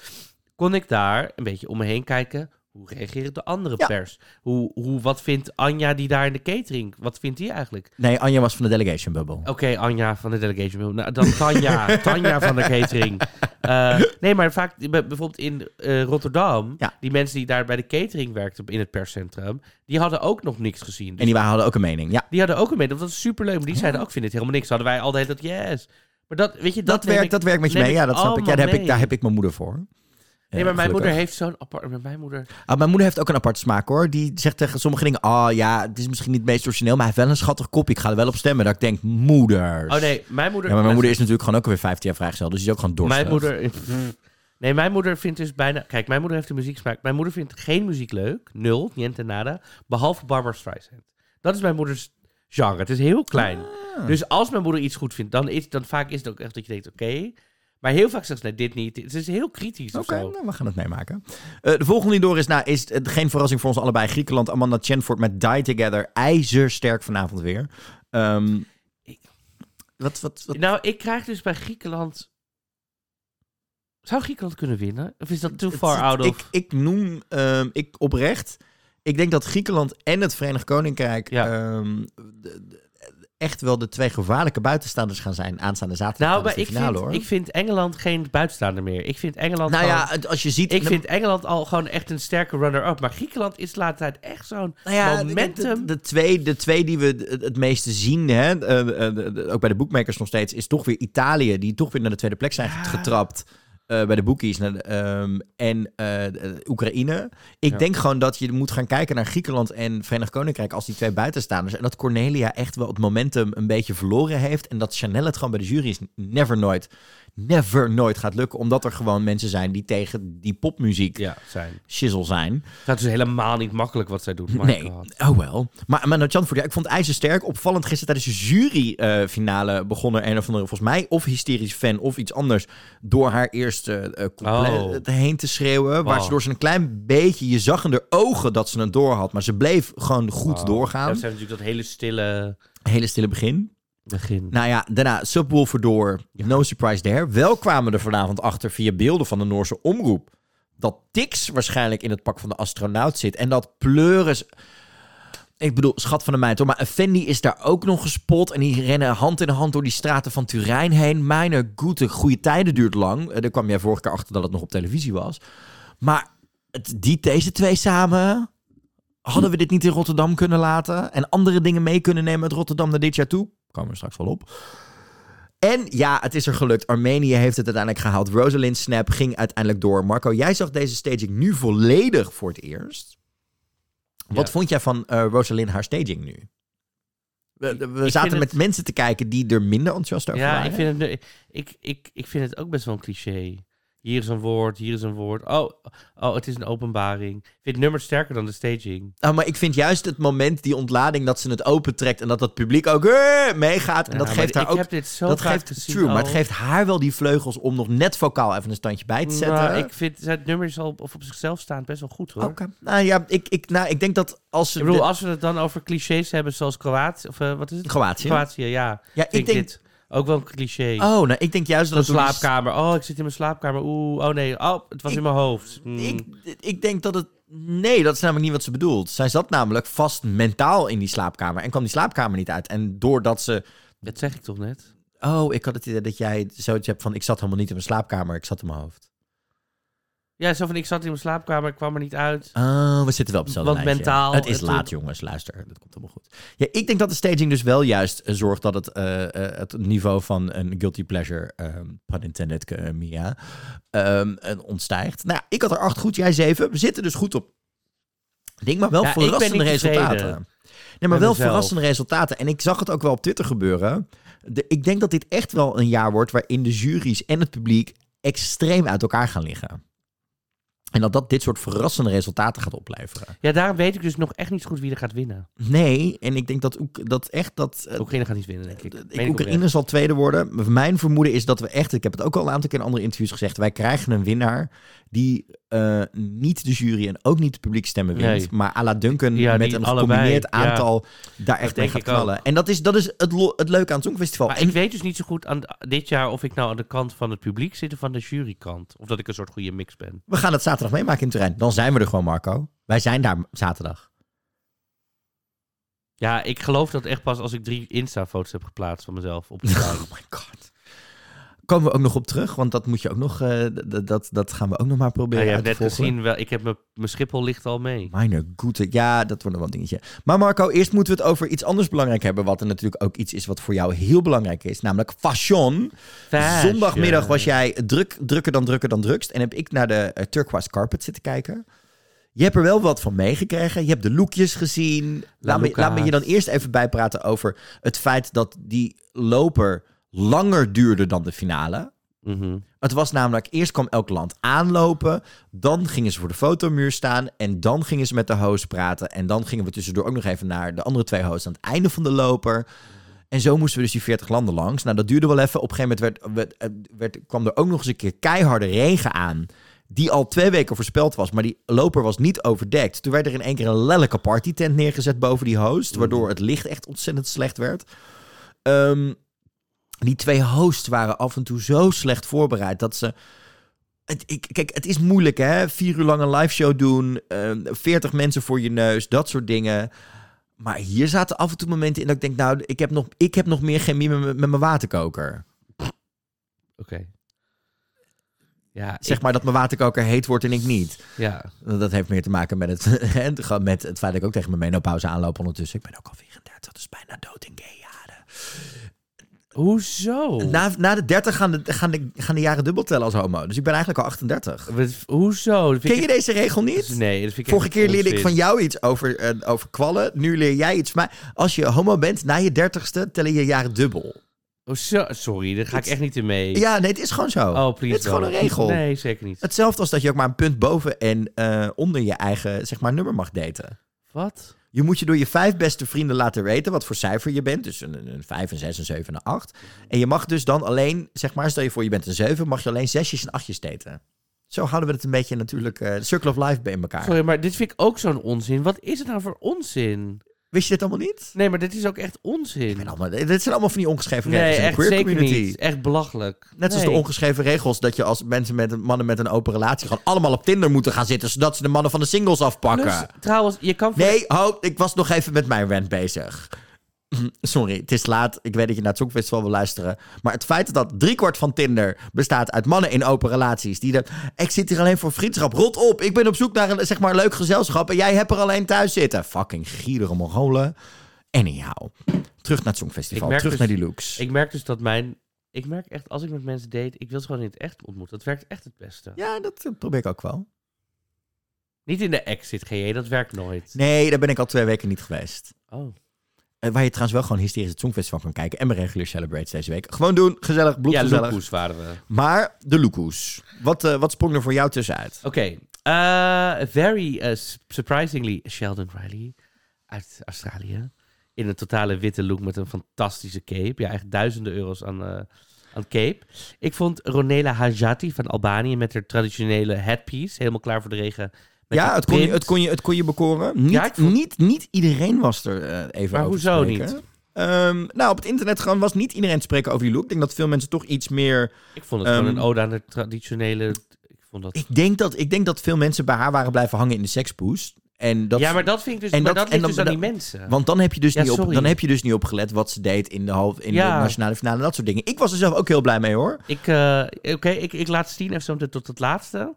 kon ik daar een beetje om me heen kijken. Hoe reageert de andere Ja. pers? Hoe, hoe, wat vindt Anja die daar in de catering? Wat vindt die eigenlijk? Nee, Anja was van de delegation bubble. Oké, Anja van de delegation. Nou, dan Tanja. Tanja van de catering. Eh, nee, maar vaak bij- bijvoorbeeld in eh, Rotterdam, Ja. die mensen die daar bij de catering werkten in het perscentrum, die hadden ook nog niks gezien. Dus En die waren- hadden ook een mening. Ja, die hadden ook een mening. Dat was superleuk. Maar die zeiden ook, vind het helemaal niks. Hadden wij altijd dat yes. Maar dat, weet je, dat, werkt, ik- dat werkt met je mee. ik Ja, dat snap ik. Ja, daar, heb ik daar heb ik mijn moeder voor. Nee, maar mijn gelukkig. moeder heeft zo'n apart... Mijn moeder... Ah, mijn moeder heeft ook een aparte smaak hoor. Die zegt tegen sommige dingen: Oh ja, het is misschien niet het meest origineel, maar hij heeft wel een schattig kopje. Ik ga er wel op stemmen. Dat ik denk: Moeders. Oh nee, mijn moeder... Ja, maar mijn moeder is natuurlijk gewoon ook alweer 15 jaar vrijgesteld. Dus die is ook gewoon dorstig. Mijn moeder... Nee, mijn moeder vindt dus bijna... Kijk, mijn moeder heeft een muzieksmaak. Mijn moeder vindt geen muziek leuk. Nul, niente nada. Behalve Barbara Streisand. Dat is mijn moeders genre. Het is heel klein. Ah. Dus als mijn moeder iets goed vindt, dan, is, dan vaak is het ook echt dat je denkt, oké. Maar heel vaak zegt ze, nee, dit niet. Het is heel kritisch Oké, nou, we gaan het meemaken. Eh, de volgende die door is, nou, is eh, geen verrassing voor ons allebei. Griekenland, Amanda Chenford met Die Together. IJzersterk vanavond weer. Ehm, wat, wat, wat, Nou, ik krijg dus bij Griekenland... Zou Griekenland kunnen winnen? Of is dat too far Het- out of... Ik, ik noem, ehm, ik oprecht, ik denk dat Griekenland en het Verenigd Koninkrijk Ja. ehm, de- de- echt wel de twee gevaarlijke buitenstaanders gaan zijn aanstaande zaterdag nou, maar ik finale vind, hoor. ik vind Engeland geen buitenstaander meer. Ik vind Engeland nou ja, als je ziet... Ik vind Engeland al gewoon echt een sterke runner-up. Maar Griekenland is de laatste tijd echt zo'n Nou ja, momentum. De, de, twee, de twee die we het, meeste zien, hè, eh, eh, ook bij de bookmakers nog steeds, is toch weer Italië, die toch weer naar de tweede plek zijn Ja. getrapt. Eh, bij de de, ehm, en eh, de- Oekraïne. Ik Ja. denk gewoon dat je moet gaan kijken naar Griekenland en Verenigd Koninkrijk als die twee buitenstaanders. En dat Cornelia echt wel het momentum een beetje verloren heeft. En dat Chanel het gewoon bij de jury is never nooit, never nooit gaat lukken. Omdat er gewoon mensen zijn die tegen die popmuziek Ja, zijn. shizzle zijn. Dat is helemaal niet makkelijk wat zij doet. Nee, God. oh wel. Maar, maar nou, ja, ik vond IJzersterk opvallend gisteren tijdens de juryfinale begon er een of andere, volgens mij, of hysterisch fan of iets anders, door haar eerste eh couplet Oh. heen te schreeuwen. Waar ze door zijn klein beetje, je zag in de ogen dat ze het door had, maar ze bleef gewoon goed Wow. doorgaan. Dat zijn natuurlijk dat hele stille Hele stille begin. Begin. Nou ja, daarna Subwoofer door, no surprise there. Wel kwamen we er vanavond achter via beelden van de Noorse omroep dat Tix waarschijnlijk in het pak van de astronaut zit. En dat Pleuris... Ik bedoel, schat van de meid hoor. Maar Effendi is daar ook nog gespot. En die rennen hand in hand door die straten van Turijn heen. Mijn goede, goede tijden duurt lang. Eh, Daar kwam jij vorige keer achter dat het nog op televisie was. Maar het, die, deze twee samen... Hadden we dit niet in Rotterdam kunnen laten? En andere dingen mee kunnen nemen uit Rotterdam naar dit jaar toe? Komen we straks wel op. En ja, het is er gelukt. Armenië heeft het uiteindelijk gehaald. Rosalind Snap ging uiteindelijk door. Marco, jij zag deze staging nu volledig voor het eerst. Wat Ja. vond jij van eh Rosalind haar staging nu? We, zaten met het- mensen te kijken die er minder enthousiast over Ja, waren. ik vind, het, ik, ik, ik vind het ook best wel een cliché. Hier is een woord, hier is een woord. Oh, oh het is een openbaring. Ik vind het nummer sterker dan de staging. Nou, maar ik vind juist het moment, die ontlading, dat ze het opentrekt en dat dat publiek ook eh, meegaat. En Ja, dat geeft haar ik ook. heb dit zo Dat geeft gezien true, maar het al. geeft haar wel die vleugels om nog net vocaal even een standje bij te zetten. Nou, ik vind het nummer is al of op zichzelf staand best wel goed hoor. Oké. Nou ja, ik, ik, nou, ik denk dat als ze. Ik bedoel, als we het dan over clichés hebben zoals Kroatië, of eh, wat is het? Kroatië. Kroatië, ja. Ja, ik denk. dit ook wel een cliché. Oh, nou, ik denk juist Een dat. die- slaapkamer. Oh, ik zit in mijn slaapkamer. Oeh, oh nee. Oh, het was Ik- in mijn hoofd. Hmm. Ik, ik denk dat het. Nee, dat is namelijk niet wat ze bedoelt. Zij zat namelijk vast mentaal in die slaapkamer en kwam die slaapkamer niet uit. En doordat ze. Dat zeg ik toch net? Oh, ik had het idee dat jij zoiets hebt van. Ik zat helemaal niet in mijn slaapkamer, ik zat in mijn hoofd. Ja, zo van ik zat in mijn slaapkamer, ik kwam er niet uit. Oh, we zitten wel op hetzelfde Want mentaal- Het is het- laat, jongens. Luister, dat komt helemaal goed. Ja, ik denk dat de staging dus wel juist eh, zorgt dat het, eh, eh, het niveau van een guilty pleasure, ehm pun intended, Mia, ehm, eh, ontstijgt. Nou, ik had er acht goed, jij zeven. We zitten dus goed op. Ik denk maar wel Ja, ik ben verrassende tevreden resultaten. Nee, maar wel mezelf. verrassende resultaten. En ik zag het ook wel op Twitter gebeuren. De, ik denk dat dit echt wel een jaar wordt waarin de juries en het publiek extreem uit elkaar gaan liggen. En dat dat dit soort verrassende resultaten gaat opleveren. Ja, daarom weet ik dus nog echt niet zo goed wie er gaat winnen. Nee, en ik denk dat, dat echt dat... eh, Oekraïne gaat niet winnen, denk ik. ik Meen ik Oekraïne zal tweede worden. Mijn vermoeden is dat we echt, ik heb het ook al een aantal keer in andere interviews gezegd, wij krijgen een winnaar die eh, niet de jury en ook niet de publiekstemmen wint, Nee. maar à la Duncan Ja, met een allebei, gecombineerd ja. aantal daar echt mee gaat ook. knallen. En dat is, dat is het, lo- het leuke aan het Songfestival. Maar En ik weet dus niet zo goed aan dit jaar of ik nou aan de kant van het publiek zit of van de jurykant. Of dat ik een soort goede mix ben. we gaan het zaterdag meemaken in Turijn. Dan zijn we er gewoon, Marco. Wij zijn daar zaterdag. Ja, ik geloof dat echt pas als ik drie Insta-foto's heb geplaatst van mezelf op de. Oh my god. Komen we ook nog op terug, want dat moet je ook nog, eh, dat, dat gaan we ook nog maar Ja, proberen je uit hebt te net volgen. gezien, wel, ik heb mijn- mijn Schiphol ligt al mee. Meine goede. Ja, dat wordt nog wel een dingetje. Maar Marco, eerst moeten we het over iets anders belangrijk hebben. Wat er natuurlijk ook iets is wat voor jou heel belangrijk is. Namelijk fashion. Fashion. Zondagmiddag was jij druk, drukker dan drukker dan drukst. En heb ik naar de eh, Turquoise Carpet zitten kijken. Je hebt er wel wat van meegekregen. Je hebt de lookjes gezien. Laat me, laat me je dan eerst even bijpraten over het feit dat die loper langer duurde dan de finale. Mhm. Het was namelijk, eerst kwam elk land aanlopen. Dan gingen ze voor de fotomuur staan. En dan gingen ze met de host praten. En dan gingen we tussendoor ook nog even naar de andere twee hosts aan het einde van de loper. En zo moesten we dus die 40 landen langs. Nou, dat duurde wel even. Op een gegeven moment werd, werd, eh, werd, kwam er ook nog eens een keer keiharde regen aan. Die al twee weken voorspeld was. Maar die loper was niet overdekt. Toen werd er in één keer een lelijke partytent neergezet boven die host. Waardoor het licht echt ontzettend slecht werd. Ehm, die twee hosts waren af en toe zo slecht voorbereid dat ze. Het, ik, kijk, het is moeilijk hè. Vier uur lang een live show doen. ehm, 40 mensen voor je neus. Dat soort dingen. Maar hier zaten af en toe momenten in dat ik denk, nou, ik heb nog, ik heb nog meer chemie met, mijn- met mijn waterkoker. Oké. Ja, Zeg ik- maar dat mijn waterkoker heet wordt en ik niet. ja. Dat heeft meer te maken met het, met het feit dat ik ook tegen mijn menopauze aanloop ondertussen. Ik ben ook al 34, dus bijna dood in gay jaren. Hoezo? Na, na de 30 gaan de, gaan, de, gaan de jaren dubbel tellen als homo. Dus ik ben eigenlijk al 38. Wat- Hoezo? Ken je ik deze regel niet? Nee, dat vind ik Vorige keer leerde ik van jou iets over, eh, over kwallen. Nu leer jij iets mij. Als je homo bent, na je dertigste tellen je jaren dubbel. Hoezo? Sorry, daar ga ik echt niet in mee. Ja, nee, het is gewoon zo. Oh, please Het is gewoon een regel. Nee, zeker niet. Hetzelfde als dat je ook maar een punt boven en eh, onder je eigen zeg maar, nummer mag daten. Wat? Je moet je door je vijf beste vrienden laten weten wat voor cijfer je bent. Dus een, een 5, een 6, een 7 en een 8. En je mag dus dan alleen, zeg maar, stel je voor je bent een 7, mag je alleen zesjes en achtjes daten. Zo houden we het een beetje natuurlijk, eh circle of life bij elkaar. Sorry, maar dit vind ik ook zo'n onzin. Wat is het nou voor onzin? Wist je dit allemaal niet? Nee, maar dit is ook echt onzin. allemaal, dit zijn allemaal van die ongeschreven Nee, regels in de queer zeker community. niet. Echt belachelijk. Net zoals Nee. de ongeschreven regels dat je als mensen met een, mannen met een open relatie gewoon allemaal op Tinder moeten gaan zitten, zodat ze de mannen van de singles afpakken. Trouwens, je kan... Nee, ho, ik was nog even met mijn rant bezig. Sorry, het is laat. Ik weet dat je naar het Songfestival wil luisteren. Maar het feit dat driekwart van Tinder bestaat uit mannen in open relaties. Die de, ik zit hier alleen voor vriendschap. Rot op. Ik ben op zoek naar een zeg maar, leuk gezelschap. En jij hebt er alleen thuis zitten. Fucking gierige Mongolen. Anyhow. Terug naar het Songfestival. Terug dus- naar die looks. Ik merk dus dat mijn Ik merk echt, als ik met mensen date, ik wil ze gewoon in het echt ontmoeten. Dat werkt echt het beste. Ja, dat eh, probeer ik ook wel. Niet in de exit GJ, dat werkt nooit. Nee, daar ben ik al twee weken niet geweest. Oh. Eh, waar je trouwens wel gewoon hysterisch het Songfestival kan kijken. En mijn regular celebrates deze week. Gewoon doen, gezellig, Ja, bloedgezellig. Waren we. maar de Loekoes. Wat, eh, wat sprong er voor jou tussenuit? Oké. eh, very uh, surprisingly Sheldon Riley uit Australië. In een totale witte look met een fantastische cape. Ja, echt duizenden euro's aan, aan cape. Ik vond Ronela Hajati van Albanië met haar traditionele headpiece. Helemaal klaar voor de regen. Ja, het kon, je, het, kon je, het kon je bekoren. Niet, Ja, ik vond- niet, niet iedereen was er eh, even Maar over hoezo niet? Ehm, nou, op het internet gewoon was niet iedereen te spreken over die look. Ik denk dat veel mensen toch iets meer... Ik vond het gewoon Ehm, een ode aan de traditionele... Ik vond dat... Ik denk, dat, ik denk dat veel mensen bij haar waren blijven hangen in de sekspoes. En dat, ja, maar dat vind ik dus... en dat- dat, en dan- dus aan die mensen. Want dan heb, je dus Ja, niet op, dan heb je dus niet opgelet wat ze deed in de, half, in Ja. de nationale finale en dat soort dingen. Ik was er zelf ook heel blij mee hoor. Ik, eh, Oké, ik, ik laat Stien even zo tot het laatste.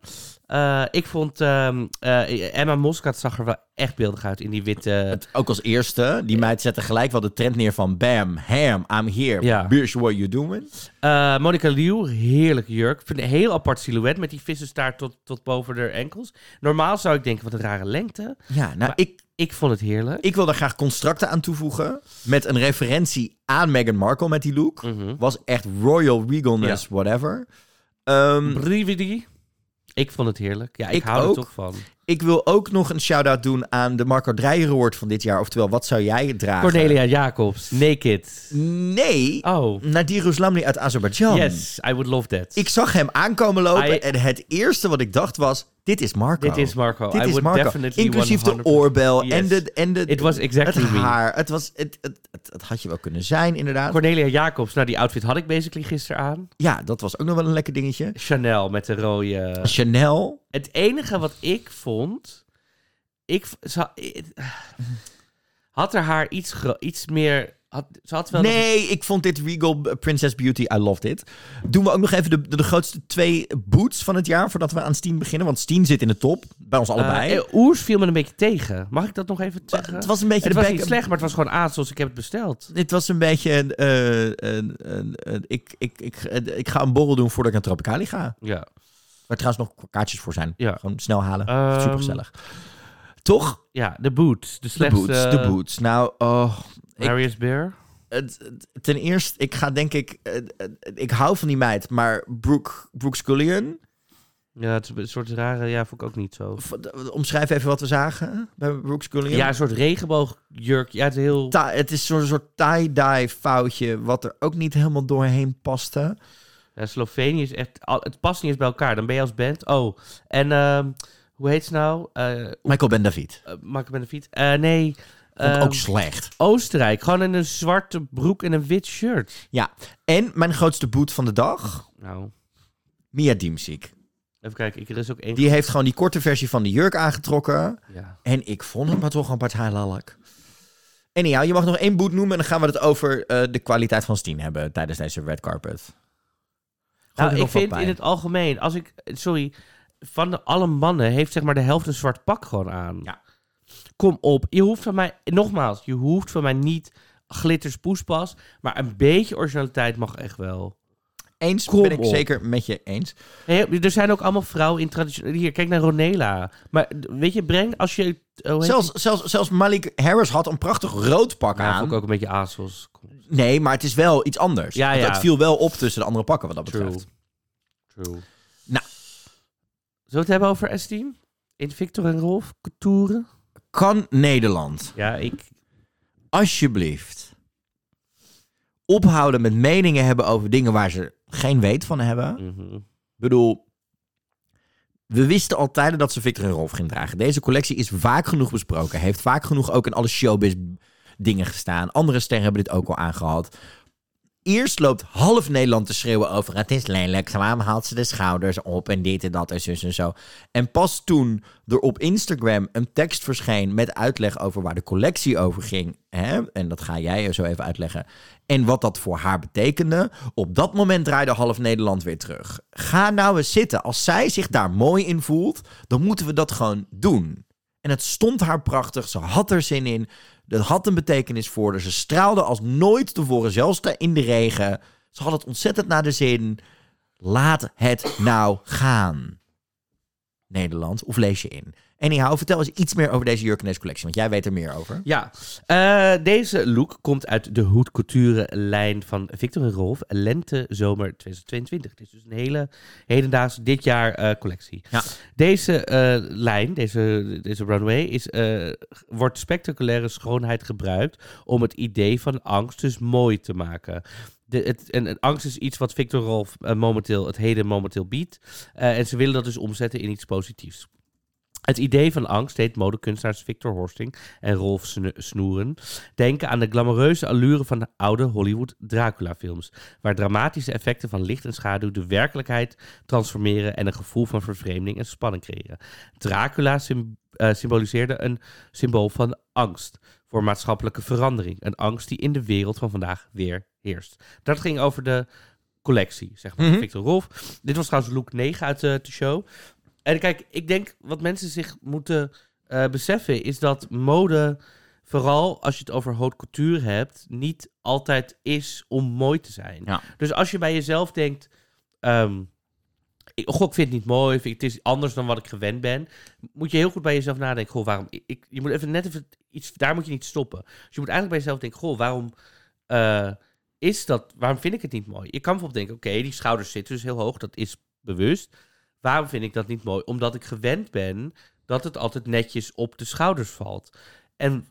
Eh, ik vond ehm, eh, Emma Moskat zag er wel echt beeldig uit in die witte... Het, ook als eerste, die meid zette gelijk wel de trend neer van bam, ham, I'm here, Ja. bitch, what you doing? Eh, Monica Liu, heerlijk jurk. Vind een heel apart silhouet met die vissenstaart tot, tot boven de enkels. Normaal zou ik denken, wat een rare lengte. Ja, nou Maar- ik, Ik vond het heerlijk. ik wil daar graag constructen aan toevoegen met een referentie aan Meghan Markle met die look. Mhm. Was echt royal regalness, whatever. Ehm, Brividi. Ik vond het heerlijk. Ja, ik, Ik hou er toch van. ik wil ook nog een shout-out doen aan de Marco Dreyer Award van dit jaar. Oftewel, wat zou jij dragen? Cornelia Jacobs, naked. Nee, Oh, Nadir Islamli uit Azerbeidzjan. yes, I would love that. Ik zag hem aankomen lopen I- en het eerste wat ik dacht was, dit is Marco. Dit is Marco. Dit I is would Marco. definitely Inclusief de 100% oorbel Yes. en de, en de It was exactly het me. haar. Het, was, het, het, het, het had je wel kunnen zijn, inderdaad. Cornelia Jacobs, nou die outfit had ik basically gisteren aan. Ja, dat was ook nog wel een lekker dingetje. Chanel met de rode... Chanel. Het enige wat ik vond... Ik had er haar iets, iets meer... Had, ze had wel nog- Nee, ik vond dit Regal Princess Beauty, I loved it. Doen we ook nog even de, de, de grootste twee boots van het jaar voordat we aan Steen beginnen. Want Steen zit in de top, bij ons allebei. Eh, Oers viel me een beetje tegen. Mag ik dat nog even zeggen? het was een beetje het de was niet slecht, maar het was gewoon ASOS. Ik heb het besteld. Het was een beetje. eh, ik, ik, ik, ik ga een borrel doen voordat ik naar Tropicali ga. Ja. Waar trouwens nog kaartjes voor zijn. Ja. Gewoon snel halen. Ehm, Super gezellig. Toch? Ja, de boots. De De slechtste... boots. De boots. Nou, oh, Marius Bear. het, het- ten eerste, ik ga denk ik. eh, eh, ik hou van die meid, maar Brooke, Brooke Scullion. Ja, het is een soort rare... Ja, vond ik ook niet zo. d- Omschrijf even wat we zagen bij Brooke Scullion. Ja, een soort regenboogjurk. Ja, het is heel... Ta- het is zo'n soort tie-dye foutje, wat er ook niet helemaal doorheen paste. Ja, Slovenië is echt... al- Het past niet eens bij elkaar. Dan ben je als band... Oh, en ehm, hoe heet ze nou? Eh Michael Ben David. uh, Mark Benefiet? Eh nee. Ik ehm, ook slecht. Oostenrijk. Gewoon in een zwarte broek en een wit shirt. En mijn grootste boot van de dag, Nou, Mia Dimsik. even kijken. Ik, er is ook één... Die heeft gewoon die korte versie van de jurk aangetrokken. Ja. En ik vond het maar toch een partij lalk. En ja, je mag nog één boot noemen en dan gaan we het over eh, de kwaliteit van Steen hebben tijdens deze red carpet. Gooi Nou, ik vind in het algemeen, als ik, sorry, van de, alle mannen heeft zeg maar de helft een zwart pak gewoon aan. Ja. Kom op, je hoeft van mij, nogmaals, je hoeft van mij niet glitters poespas, maar een beetje originaliteit mag echt wel. Eens Kom ben ik op. zeker met je eens. Hey, er zijn ook allemaal vrouwen in traditioneel. Hier, kijk naar Ronela. Maar weet je, breng als je. oh, heet Zelfs, zelfs, zelfs Malik Harris had een prachtig rood pak aan. vond ik ook een beetje. Kom. Nee, maar het is wel iets anders. Ja, ja. Het viel wel op tussen de andere pakken wat dat True. betreft. True. Nou. Zullen we het hebben over Esteem? In Victor en Rolf Couture? Kan Nederland Ja, ik. alsjeblieft ophouden met meningen hebben over dingen waar ze geen weet van hebben? mhm. Ik bedoel, we wisten al tijden dat ze Victor en Rolf ging dragen. Deze collectie is vaak genoeg besproken. Heeft vaak genoeg ook in alle showbiz dingen gestaan. Andere sterren hebben dit ook al aangehad. Eerst loopt half Nederland te schreeuwen over het is lelijk. Waarom haalt ze de schouders op en dit en dat en zus en zo. En pas toen er op Instagram een tekst verscheen met uitleg over waar de collectie over ging. Hè? En dat ga jij zo even uitleggen. En wat dat voor haar betekende. Op dat moment draaide half Nederland weer terug. Ga nou eens zitten. Als zij zich daar mooi in voelt, dan moeten we dat gewoon doen. En het stond haar prachtig. Ze had er zin in. Dat had een betekenis voor haar. Ze straalde als nooit tevoren, zelfs in de regen. Ze had het ontzettend naar de zin. Laat het nou gaan. Nederland, of lees je in? Anyhow, vertel eens iets meer over deze Jurkenes collectie, want jij weet er meer over. Ja, eh, deze look komt uit de Couture lijn van Victor en Rolf. Lente, zomer 2022. Het is dus een hele hedendaagse, dit jaar eh, collectie. Ja. Deze eh, lijn, deze, deze runway, is, wordt spectaculaire schoonheid gebruikt om het idee van angst dus mooi te maken. De, het, en, en angst is iets wat Victor Rolf momenteel, het heden momenteel biedt. En ze willen dat dus omzetten in iets positiefs. Het idee van angst deed modekunstenaars Victor Horsting en Rolf Snoeren denken aan de glamoureuze allure van de oude Hollywood Dracula-films, waar dramatische effecten van licht en schaduw de werkelijkheid transformeren en een gevoel van vervreemding en spanning creëren. Dracula eh, symboliseerde een symbool van angst voor maatschappelijke verandering, een angst die in de wereld van vandaag weer heerst. Dat ging over de collectie, zeg maar, Mhm. Victor Rolf. Dit was trouwens look 9 uit de, de show. En kijk, ik denk wat mensen zich moeten eh, beseffen is dat mode, vooral als je het over haute couture hebt, niet altijd is om mooi te zijn. Ja. Dus als je bij jezelf denkt, ehm, ik, goh, ik vind het niet mooi, het is anders dan wat ik gewend ben, moet je heel goed bij jezelf nadenken, goh, waarom, ik- ik, je moet even net even iets, daar moet je niet stoppen. Dus je moet eigenlijk bij jezelf denken, goh, waarom eh, is dat, waarom vind ik het niet mooi? Je kan bijvoorbeeld denken, oké, die schouders zitten dus heel hoog, dat is bewust. Waarom vind ik dat niet mooi? Omdat ik gewend ben dat het altijd netjes op de schouders valt. En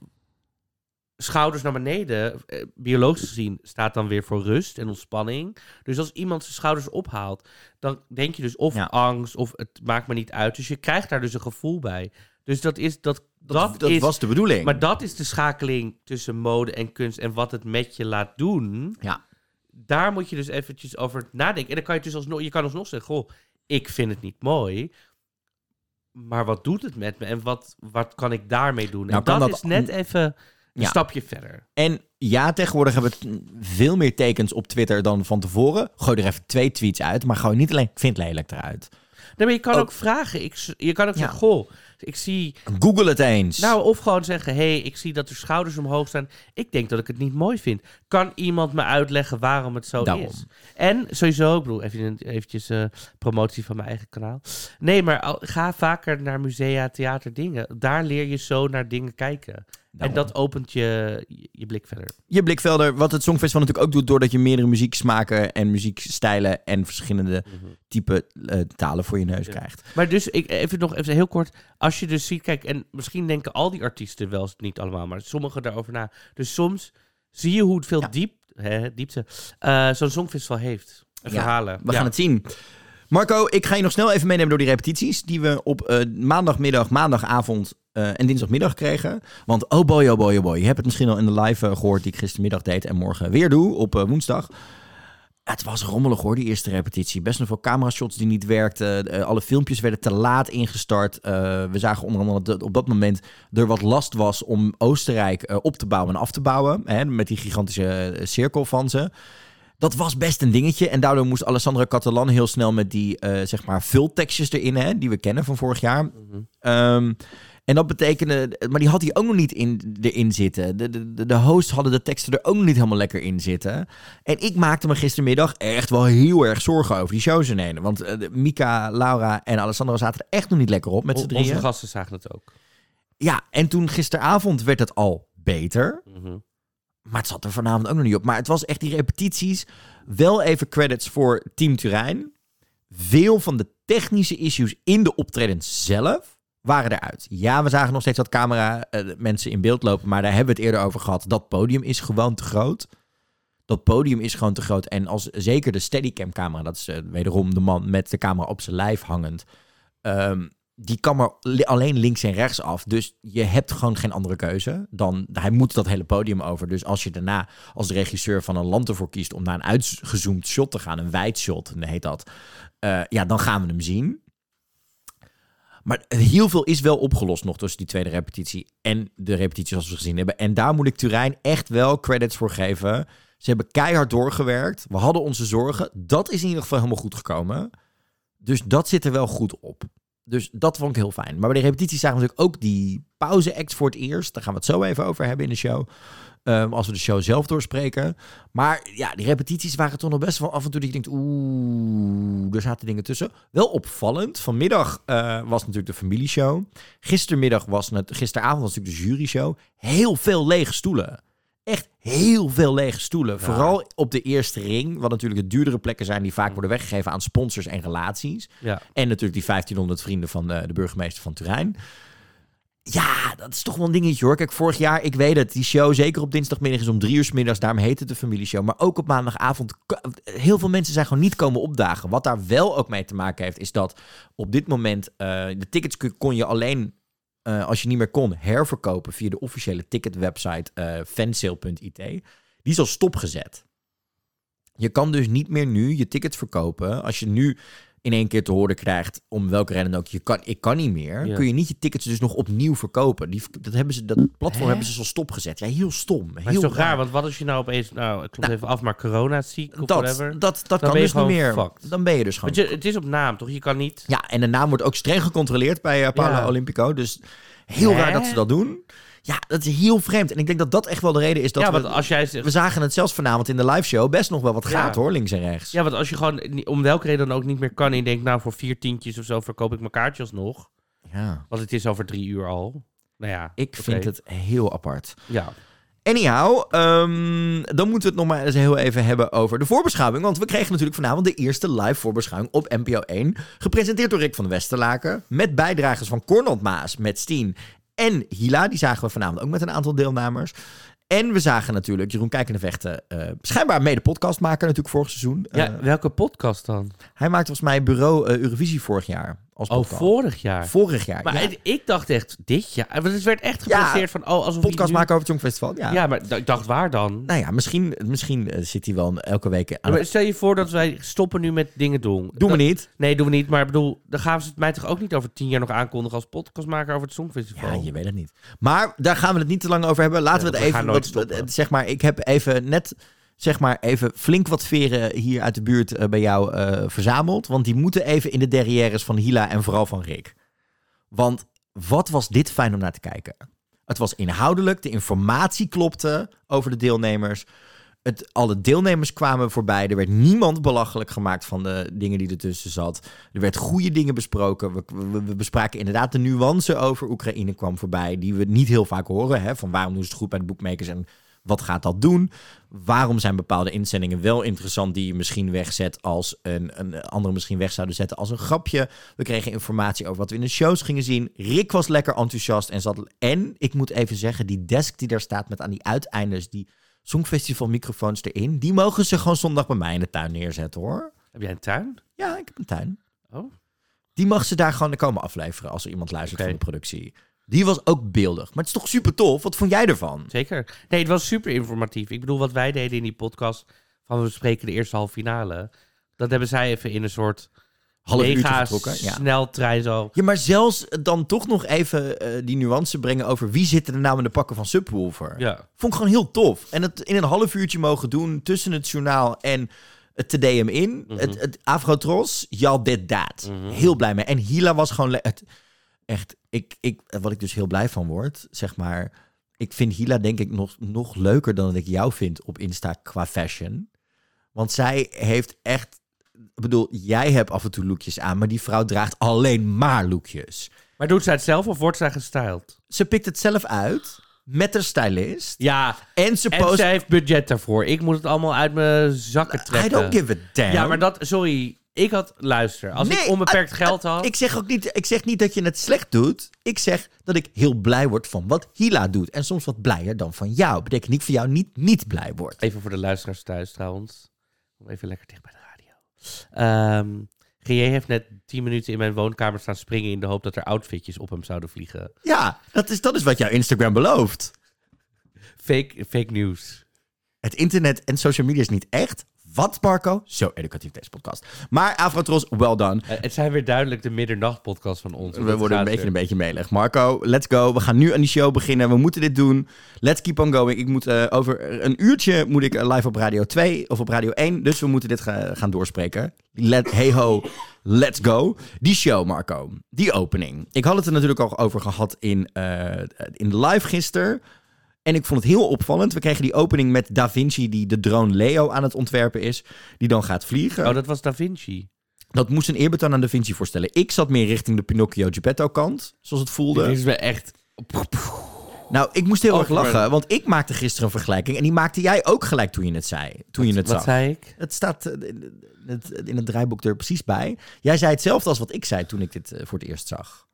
schouders naar beneden, eh, biologisch gezien, staat dan weer voor rust en ontspanning. Dus als iemand zijn schouders ophaalt, dan denk je dus of Ja. angst of het maakt me niet uit. Dus je krijgt daar dus een gevoel bij. Dus dat is dat. Dat, Dat, dat is, was de bedoeling. maar dat is de schakeling tussen mode en kunst en wat het met je laat doen. Ja. Daar moet je dus eventjes over nadenken. En dan kan je dus alsnog, je kan alsnog zeggen, goh, ik vind het niet mooi. Maar wat doet het met me en wat, wat kan ik daarmee doen? Nou, en dat, dat- is net even een Ja. stapje verder. En ja, tegenwoordig hebben we veel meer tekens op Twitter dan van tevoren. Gooi er even twee tweets uit, maar gooi niet alleen ik vind lelijk eruit. Nee, maar je kan Ook- ook vragen. Ik, je kan ook Ja. zeggen, goh, ik zie... Google het eens. Nou, of gewoon zeggen, hé, hey, ik zie dat er schouders omhoog staan. Ik denk dat ik het niet mooi vind. Kan iemand me uitleggen waarom het zo Daarom. is? En sowieso, ik bedoel, even eventjes eh, promotie van mijn eigen kanaal. Nee, maar al- ga vaker naar musea, theater, dingen. Daar leer je zo naar dingen kijken. En dat opent je, je, blik verder. je blikvelder, wat het Songfestival natuurlijk ook doet, doordat je meerdere muzieksmaken en muziekstijlen en verschillende type eh, talen voor je neus Ja. krijgt. Maar dus, ik, even nog even heel kort. Als je dus ziet, kijk, en misschien denken al die artiesten wel niet allemaal, maar sommigen daarover na. Dus soms zie je hoe veel Ja. diep, hè, diepte uh, zo'n songfestival heeft. Ja, verhalen. We gaan het zien. Marco, ik ga je nog snel even meenemen door die repetities die we op eh, maandagmiddag, maandagavond eh, en dinsdagmiddag kregen. Want oh boy, oh boy, oh boy. Je hebt het misschien al in de live eh, gehoord die ik gistermiddag deed en morgen weer doe op woensdag. Het was rommelig hoor, die eerste repetitie. Best nog veel camera-shots die niet werkten. Alle filmpjes werden te laat ingestart. We zagen onder andere dat op dat moment er wat last was om Oostenrijk op te bouwen en af te bouwen. Hè, met die gigantische cirkel van ze. Dat was best een dingetje. En daardoor moest Alessandra Catalan heel snel met die, eh, zeg maar, vultekstjes erin, hè, die we kennen van vorig jaar. Mhm. Ehm, en dat betekende, maar die had hij ook nog niet in, erin zitten. De, de, de- hosts hadden de teksten er ook nog niet helemaal lekker in zitten. En ik maakte me gistermiddag echt wel heel erg zorgen over die shows in één. Want eh, Mika, Laura en Alessandra zaten er echt nog niet lekker op met z'n drieën. Onze gasten zagen het ook. Ja, en toen gisteravond werd het al beter. Mhm. Maar het zat er vanavond ook nog niet op. Maar het was echt die repetities. Wel even credits voor Team Turijn. Veel van de technische issues in de optredens zelf waren eruit. Ja, we zagen nog steeds dat camera eh, mensen in beeld lopen. Maar daar hebben we het eerder over gehad. Dat podium is gewoon te groot. Dat podium is gewoon te groot. En als zeker de Steadicam camera, dat is eh, wederom de man met de camera op zijn lijf hangend. ehm, die kan maar alleen links en rechts af. Dus je hebt gewoon geen andere keuze. Dan, hij moet dat hele podium over. Dus als je daarna als regisseur van een land ervoor kiest om naar een uitgezoomd shot te gaan, een wijd shot heet dat. eh, ja, dan gaan we hem zien. Maar heel veel is wel opgelost nog tussen die tweede repetitie en de repetitie zoals we gezien hebben. En daar moet ik Turijn echt wel credits voor geven. Ze hebben keihard doorgewerkt. We hadden onze zorgen. Dat is in ieder geval helemaal goed gekomen. Dus dat zit er wel goed op. dus dat vond ik heel fijn. Maar bij de repetities zagen we natuurlijk ook die pauze-act voor het eerst. Daar gaan we het zo even over hebben in de show. Ehm, als we de show zelf doorspreken. Maar ja, die repetities waren toch nog best wel af en toe dat je denkt... Oeh, er zaten dingen tussen. Wel opvallend. Vanmiddag eh, was natuurlijk de familieshow. Gistermiddag was het... Gisteravond was natuurlijk de juryshow. Heel veel lege stoelen. Echt heel veel lege stoelen. Vooral op de eerste ring. Wat natuurlijk de duurdere plekken zijn die vaak worden weggegeven aan sponsors en relaties. Ja. En natuurlijk die 1500 vrienden van de, de burgemeester van Turijn. Ja, dat is toch wel een dingetje hoor. Kijk, vorig jaar, ik weet het, die show zeker op dinsdagmiddag is om drie uur 's middags. Daarom heet het de familieshow. Maar ook op maandagavond, heel veel mensen zijn gewoon niet komen opdagen. Wat daar wel ook mee te maken heeft, is dat op dit moment eh, de tickets kon je alleen, eh, als je niet meer kon, herverkopen via de officiële ticketwebsite eh fansale.it. Die is al stopgezet. Je kan dus niet meer nu je tickets verkopen. Als je nu in één keer te horen krijgt, om welke reden dan ook, je kan, ik kan niet meer, Ja. kun je niet je tickets dus nog opnieuw verkopen. Die, dat, hebben ze, dat platform Hè? hebben ze al stopgezet. Ja, heel stom. Maar heel is toch raar, want wat als je nou opeens... Nou, ik klop Nou, even af, maar corona ziek of dat, whatever. dat, dat Dan kan dus niet meer. fucked. Dan ben je dus gewoon... Je, het is op naam, toch? Je kan niet... Ja, en de naam wordt ook streng gecontroleerd bij uh, Paolo Ja. Olimpico. Dus heel Hè? raar dat ze dat doen. Ja, dat is heel vreemd. En ik denk dat dat echt wel de reden is dat ja, we... want als jij zegt... We zagen het zelfs vanavond in de live show best nog wel wat Ja. gaat hoor, links en rechts. Ja, want als je gewoon om welke reden dan ook niet meer kan... en je denkt, nou, voor vier tientjes of zo verkoop ik mijn kaartjes nog. Ja. Want het is over drie uur al. Nou ja, Ik vind het heel apart. Ja. Anyhow, ehm, dan moeten we het nog maar eens heel even hebben over de voorbeschouwing. Want we kregen natuurlijk vanavond de eerste live voorbeschouwing op NPO 1. Gepresenteerd door Rick van Westerlaken. Met bijdragers van Cornald Maas, met Steen en Hila. Die zagen we vanavond ook met een aantal deelnemers. En we zagen natuurlijk Jeroen Kijkende Vechten, eh schijnbaar mede podcastmaker natuurlijk vorig seizoen. ja, Eh, welke podcast dan? hij maakte volgens mij bureau eh, Eurovisie vorig jaar. Als Oh, vorig jaar. Vorig jaar, Maar ja. ik dacht echt, dit jaar. Want het werd echt Ja, gepresenteerd van, oh, alsof podcast nu- maken over het Songfestival, ja. Ja, maar ik dacht, waar dan? Nou ja, misschien, misschien eh, zit hij wel elke week aan maar stel je voor dat wij stoppen nu met dingen doen. Doen we niet. Nee, doen we niet. Maar ik bedoel, dan gaan ze het mij toch ook niet over tien jaar nog aankondigen als podcastmaker over het Songfestival. Ja, je weet het niet. Maar daar gaan we het niet te lang over hebben. Laten we het we even. wat- stoppen. zeg maar, ik heb even net. Zeg maar even flink wat veren hier uit de buurt eh, bij jou eh, verzameld. Want die moeten even in de derrières van Hila en vooral van Rick. Want wat was dit fijn om naar te kijken? Het was inhoudelijk, de informatie klopte over de deelnemers. Het, alle deelnemers kwamen voorbij. Er werd niemand belachelijk gemaakt van de dingen die ertussen zat. Er werd goede dingen besproken. We, we, bespraken inderdaad de nuance over Oekraïne kwam voorbij. Die we niet heel vaak horen. Hè? Van waarom doen ze het goed bij de boekmakers en wat gaat dat doen? Waarom zijn bepaalde inzendingen wel interessant die je misschien wegzet als een, een andere misschien weg zouden zetten als een grapje? We kregen informatie over wat we in de shows gingen zien. Rick was lekker enthousiast en zat. En ik moet even zeggen, die desk die daar staat met aan die uiteindes die Songfestival microfoons erin, die mogen ze gewoon zondag bij mij in de tuin neerzetten hoor. Heb jij een tuin? Ja, ik heb een tuin. Oh. Die mag ze daar gewoon komen afleveren als er iemand luistert van de productie. Die was ook beeldig. Maar het is toch super tof? Wat vond jij ervan? Zeker. Nee, het was super informatief. Ik bedoel, wat wij deden in die podcast van we spreken de eerste halve finale. Dat hebben zij even in een soort Half uurtje getrokken. Ja. sneltrein zo. ja, maar zelfs dan toch nog even eh, die nuance brengen over wie zit er nou in de pakken van Subwoofer. Ja. Vond ik gewoon heel tof. En het in een half uurtje mogen doen tussen het journaal en het TDM in. Mhm. Het, het Afrotros, y'all did that. Mhm. Heel blij mee. En Hila was gewoon... Het, echt, ik, ik, wat ik dus heel blij van word, zeg maar... Ik vind Hila denk ik nog, nog leuker dan dat ik jou vind op Insta qua fashion. Want zij heeft echt... Ik bedoel, jij hebt af en toe lookjes aan, maar die vrouw draagt alleen maar lookjes. Maar doet zij het zelf of wordt zij gestyled? Ze pikt het zelf uit met haar stylist. Ja, En ze en zij heeft budget daarvoor. Ik moet het allemaal uit mijn zakken I trekken. don't give a damn. Ja, maar dat, sorry. Ik had, luister, als Nee, ik onbeperkt ah, geld had. Ik zeg ook niet, ik zeg niet dat je het slecht doet. Ik zeg dat ik heel blij word van wat Hila doet. En soms wat blijer dan van jou. Betekent niet voor jou niet niet blij wordt. Even voor de luisteraars thuis trouwens. Om even lekker dicht bij de radio. Ehm GJ heeft net 10 minuten in mijn woonkamer staan springen in de hoop dat er outfitjes op hem zouden vliegen. Ja, dat is, dat is wat jouw Instagram belooft. Fake, fake news. Het internet en social media is niet echt. Wat, Marco? Zo educatief deze podcast. Maar Afrotros, well done. Eh, het zijn weer duidelijk de middernachtpodcast van ons. We worden een beetje, een beetje melig. Marco, let's go. We gaan nu aan die show beginnen. We moeten dit doen. Let's keep on going. Ik moet eh, over een uurtje moet ik eh, live op Radio 2 of op Radio 1. Dus we moeten dit ga- gaan doorspreken. Let, hey ho, let's go. Die show, Marco. Die opening. Ik had het er natuurlijk al over gehad in, eh, in de live gisteren. En ik vond het heel opvallend. We kregen die opening met Da Vinci, die de drone Leo aan het ontwerpen is. Die dan gaat vliegen. Oh, dat was Da Vinci. Dat moest een eerbetoon aan Da Vinci voorstellen. Ik zat meer richting de Pinocchio Geppetto kant, zoals het voelde. Dit is me echt... Nou, ik moest heel erg lachen, want ik maakte gisteren een vergelijking en die maakte jij ook gelijk toen je het zei, toen je het Wat zag. zei ik? Het staat eh, in het, in het draaiboek er precies bij. Jij zei hetzelfde als wat ik zei toen ik dit eh, voor het eerst zag.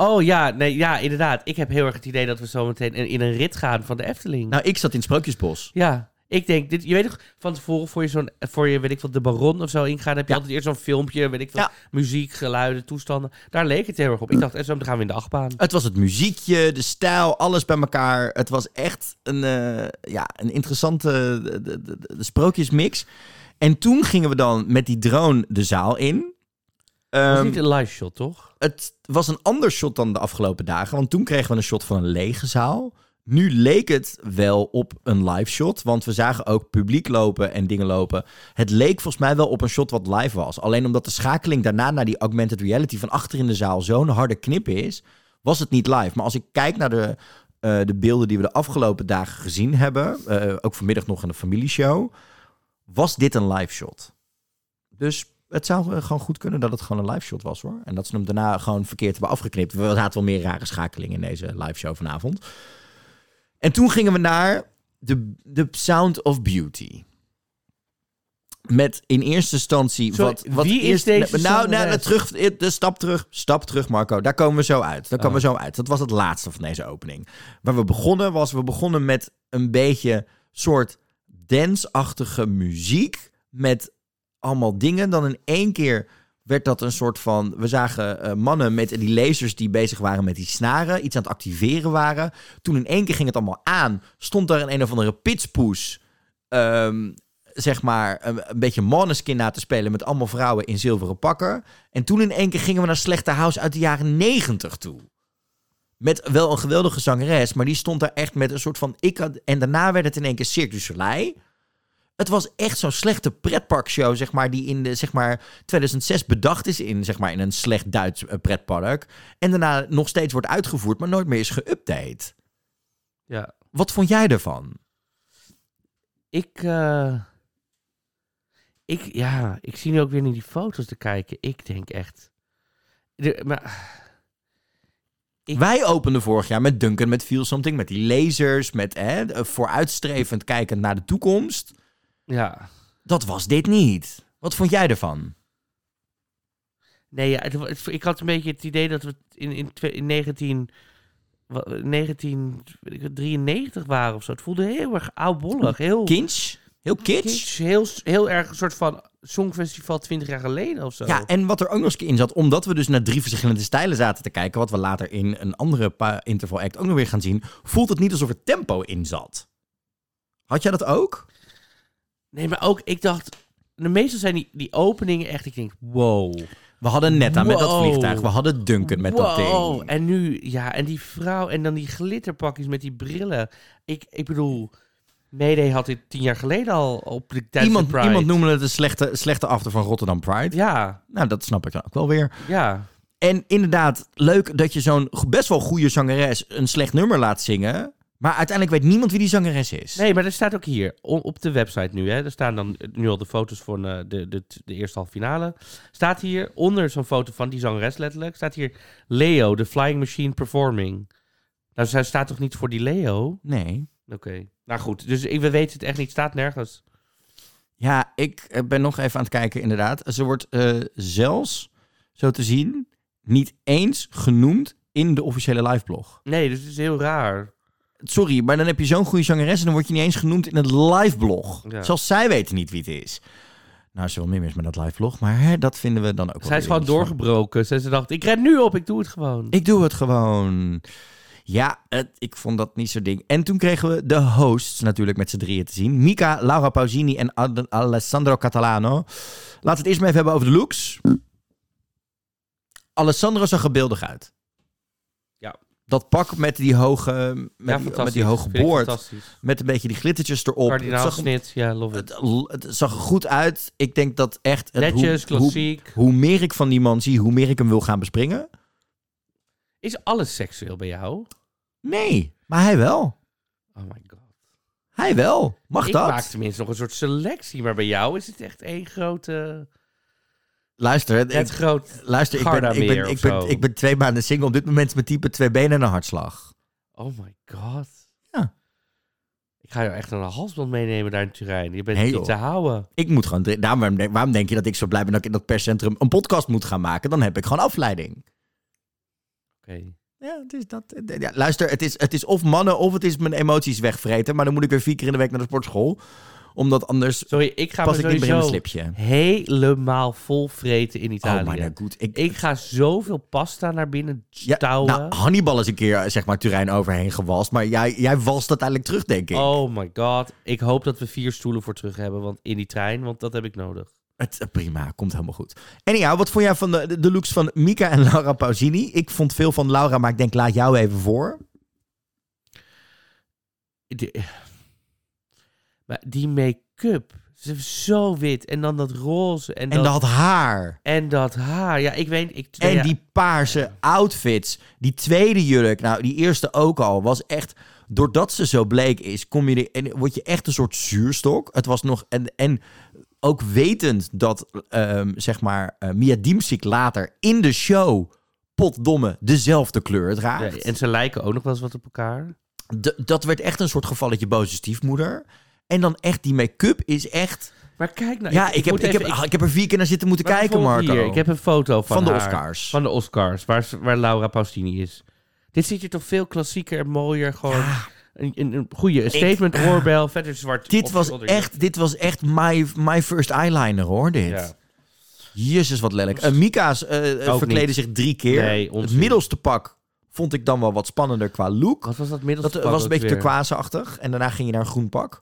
Oh ja, nee, ja, inderdaad. Ik heb heel erg het idee dat we zo meteen in, in een rit gaan van de Efteling. Nou, ik zat in Sprookjesbos. Ja, ik denk, dit, je weet toch, van tevoren voor je zo'n, voor je, weet ik wat, de Baron of zo ingaan, heb je Ja. altijd eerst zo'n filmpje, weet ik wat, Ja. muziek, geluiden, toestanden. Daar leek het heel erg op. Ik dacht, en zo gaan we in de achtbaan. Het was het muziekje, de stijl, alles bij elkaar. Het was echt een, eh, ja, een interessante de, de, de- de sprookjesmix. En toen gingen we dan met die drone de zaal in. Het was Ehm, niet een live shot, toch? het was een ander shot dan de afgelopen dagen. Want toen kregen we een shot van een lege zaal. Nu leek het wel op een live shot. Want we zagen ook publiek lopen en dingen lopen. Het leek volgens mij wel op een shot wat live was. Alleen omdat de schakeling daarna naar die augmented reality van achter in de zaal zo'n harde knip is, was het niet live. Maar als ik kijk naar de, eh, de beelden die we de afgelopen dagen gezien hebben, eh, ook vanmiddag nog in de familieshow, was dit een live shot. Dus het zou eh, gewoon goed kunnen dat het gewoon een live shot was hoor. En dat ze hem daarna gewoon verkeerd hebben afgeknipt. We hadden wel meer rare schakelingen in deze live show vanavond. En toen gingen we naar de, de Sound of Beauty. Met in eerste instantie Sorry, wat, wat wie is eerst, deze nou, nou, terug, de stap terug, stap terug, Marco. Daar komen we zo uit. Daar komen we zo uit. Dat was het laatste van deze opening. Waar we begonnen was, we begonnen met een beetje soort dance-achtige muziek met allemaal dingen. Dan in één keer werd dat een soort van... We zagen eh, mannen met die lasers die bezig waren met die snaren. Iets aan het activeren waren. Toen in één keer ging het allemaal aan. Stond daar een een of andere pitspoes... ehm, zeg maar, een, beetje Måneskin na te spelen... met allemaal vrouwen in zilveren pakken. En toen in één keer gingen we naar Slechte House uit de jaren negentig toe. Met wel een geweldige zangeres, maar die stond daar echt met een soort van... Ik had, en daarna werd het in één keer Cirque du. Het was echt zo'n slechte pretparkshow, zeg maar, die in de, zeg maar, 2006 bedacht is in, zeg maar, in een slecht Duits eh, pretpark. En daarna nog steeds wordt uitgevoerd, maar nooit meer is geüpdate. Ja. Wat vond jij ervan? Ik, eh, ik, ja, ik zie nu ook weer naar die foto's te kijken. Ik denk echt... De, maar, Ik- Wij openden vorig jaar met Duncan, met Feel Something, met die lasers, met hè, vooruitstrevend kijkend naar de toekomst. Ja, Dat was dit niet. Wat vond jij ervan? Nee, ja, het, ik had een beetje het idee dat we in, in, in 19, wa- 1993 waren of zo. Het voelde heel erg oudbollig. Heel Kinch? Heel kitsch? kitsch, Heel, heel erg een soort van Songfestival 20 jaar geleden of zo. Ja, en wat er ook nog eens in zat, omdat we dus naar drie verschillende stijlen zaten te kijken, wat we later in een andere interval act ook nog weer gaan zien, voelt het niet alsof er tempo in zat. Had jij dat ook? Nee, maar ook, ik dacht... De meeste zijn die, die openingen echt... Ik denk, wow. We hadden Netta met dat Wow. vliegtuig, we hadden Duncan met dat wow. ding. En nu, ja, en die vrouw en dan die glitterpakjes met die brillen. Ik, ik bedoel, Mayday had dit tien jaar geleden al op de tijdens Iemand, de Pride. iemand noemde het een slechte, slechte after van Rotterdam Pride. Ja, Nou, dat snap ik dan ook wel weer. ja. En inderdaad, leuk dat je zo'n go- best wel goede zangeres een slecht nummer laat zingen. Maar uiteindelijk weet niemand wie die zangeres is. Nee, maar er staat ook hier, op de website nu, hè, er staan dan nu al de foto's van eh, de, de, de eerste halve finale. Staat hier, onder zo'n foto van die zangeres letterlijk, staat hier Leo, the flying machine performing. Nou, zij staat toch niet voor die Leo? Nee. Oké. Nou goed, dus ik, we weten het echt niet, staat nergens. Ja, ik eh, ben nog even aan het kijken, inderdaad. Ze wordt eh, zelfs, zo te zien, niet eens genoemd in de officiële liveblog. Nee, dus het is heel raar. Sorry, maar dan heb je zo'n goede zangeres en dan word je niet eens genoemd in het liveblog. Ja. Zelfs zij weten niet wie het is. Nou, er wel meer mis met dat liveblog, maar hè, dat vinden we dan ook wel Zij is gewoon doorgebroken. Ze, ze dacht, ik ren nu op, ik doe het gewoon. Ik doe het gewoon. Ja, het, ik vond dat niet zo ding. En toen kregen we de hosts natuurlijk met z'n drieën te zien. Mika, Laura Pausini en Ad- Alessandro Catalano. Laten we het eerst maar even hebben over de looks. Alessandro zag er beeldig uit. Dat pak met die hoge, met, ja, die, met die hoge ik boord. Met een beetje die glittertjes erop. Het zag, Kardinaalsnit, ja, love it. het, het zag er goed uit. Ik denk dat echt... het- Netjes, hoe, hoe, klassiek. hoe meer ik van die man zie, hoe meer ik hem wil gaan bespringen. Is alles seksueel bij jou? Nee, maar hij wel. Oh my god. Hij wel. Mag ik dat? maak tenminste nog een soort selectie, maar bij jou is het echt één grote... Luister, Het ik, groot... luister ik, ben, ik, ben, ik, ben, ik ben twee maanden single. Op dit moment is mijn type twee benen en een hartslag. Oh my god. Ja. Ik ga jou echt een halsband meenemen daar in Turijn. Je bent Nee, niet te houden. Ik moet gewoon... Daarom, waarom denk- waarom denk je dat ik zo blij ben dat ik in dat perscentrum een podcast moet gaan maken? Dan heb ik gewoon afleiding. Oké. Ja, het is dat. Ja, luister, het is, het is of mannen of het is mijn emoties wegvreten. Maar dan moet ik weer vier keer in de week naar de sportschool. Omdat anders Sorry, ik ga pas me ik niet meer in mijn sowieso slipje. helemaal vol vreten in Oh Italië. my god. Ik, ik ga zoveel pasta naar binnen ja, stouwen. nou, Hannibal is een keer zeg maar Turijn overheen gewalst. Maar jij, jij walst uiteindelijk terug, denk ik. Oh my god. Ik hoop dat we vier stoelen voor terug hebben want, in die trein, want dat heb ik nodig. Het, eh, prima, komt helemaal goed. Anyhow, wat vond jij van de, de looks van Mika en Laura Pausini? Ik vond veel van Laura, maar ik denk, laat jou even voor. De- maar die make-up, ze is zo wit. En dan dat roze. En, En dat, dat haar. en dat haar. Ja, ik weet... Ik, En ja, die paarse outfits. Die tweede jurk, nou die eerste ook al, was echt... Doordat ze zo bleek is, kom je en word je echt een soort zuurstok. Het was nog... En, en ook wetend dat, ehm, zeg maar, eh, Mia Dimsik later in de show... potdomme dezelfde kleur ja, draagt. en ze lijken ook nog wel eens wat op elkaar. Dat werd echt een soort gevalletje boze stiefmoeder. En dan echt, die make-up is echt... Maar kijk nou... ja, ik, heb, ik, heb, even- ah, ik heb er vier keer naar zitten moeten maar kijken, Marco. Hier, ik heb een foto van Van de haar. Oscars. Van de Oscars, waar, waar Laura Pausini is. Dit ziet er toch veel klassieker en mooier. Gewoon Ja, een, een, een goede statement oorbel, verder zwart. dit, was onder- echt, dit was echt my, my first eyeliner, hoor, dit. Ja. Jezus, wat lelijk. Uh, Mika's eh, eh, verkleden zich drie keer. Nee, het middelste pak vond ik dan wel wat spannender qua look. Wat was dat middelste Dat pak was een beetje turquoise-achtig. En daarna ging je naar een groen pak.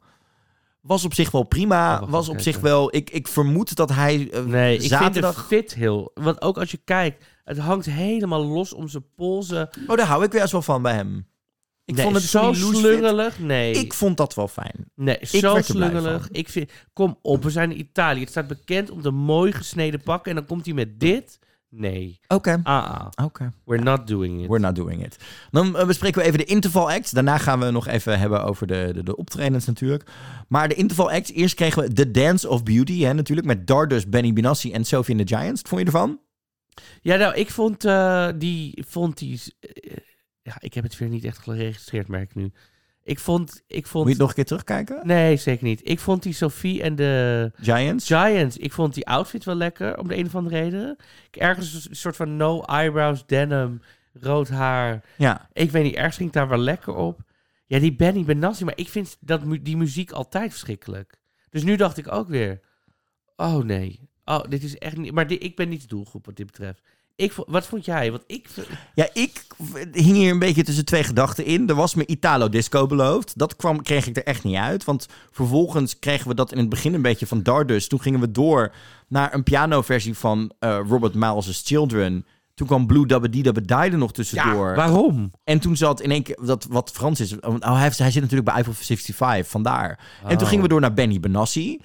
Was op zich wel prima. Oh, was op kijken. zich wel... Ik, ik vermoed dat hij eh, Nee, ik vind zaterdag... het fit heel. Want ook als je kijkt, het hangt helemaal los om zijn polsen. Oh, daar hou ik weer eens wel van bij hem. Ik Nee, vond het zo slungelig. Nee, Ik vond dat wel fijn. nee zo slungelig. Ik vind, kom op, we zijn in Italië. Het staat bekend om de mooi gesneden pakken. En dan komt hij met dit. Nee. Oké. Ah, ah. Oké. We're not doing it. We're not doing it. Dan eh, bespreken we even de interval act. Daarna gaan we nog even hebben over de, de, de optredens natuurlijk. Maar de interval act. Eerst kregen we The Dance of Beauty. Hè, natuurlijk met Dardus, Benny Benassi en Sophie and the Giants. Wat vond je ervan? Ja, nou, ik vond eh, die... Vond die eh, ja, ik heb het weer niet echt geregistreerd, merk ik nu. Ik vond... Ik vond Moet je het nog een keer terugkijken? Nee, zeker niet. Ik vond die Sophie en de Giants? Giants, ik vond die outfit wel lekker, om de een of andere reden. Ik ergens een soort van no eyebrows denim, rood haar. Ja. Ik weet niet, ergens ging ik daar wel lekker op. Ja, die Benny Benassi, maar ik vind dat, mu- die muziek altijd verschrikkelijk. Dus nu dacht ik ook weer, oh nee, oh, dit is echt niet... Maar ik ben niet de doelgroep wat dit betreft. Ik, wat vond jij? Want ik... Ja, ik hing hier een beetje tussen twee gedachten in. Er was me Italo Disco beloofd. Dat kwam, kreeg ik er echt niet uit. Want vervolgens kregen we dat in het begin een beetje van Dardus. Toen gingen we door naar een pianoversie van eh, Robert Miles' Children. Toen kwam Blue Dabba Dee Dabba er nog tussendoor. waarom? En toen zat in één keer, dat wat Frans is. Oh, hij, zit natuurlijk bij Eiffel 65, vandaar. En toen Oh. gingen we door naar Benny Benassi.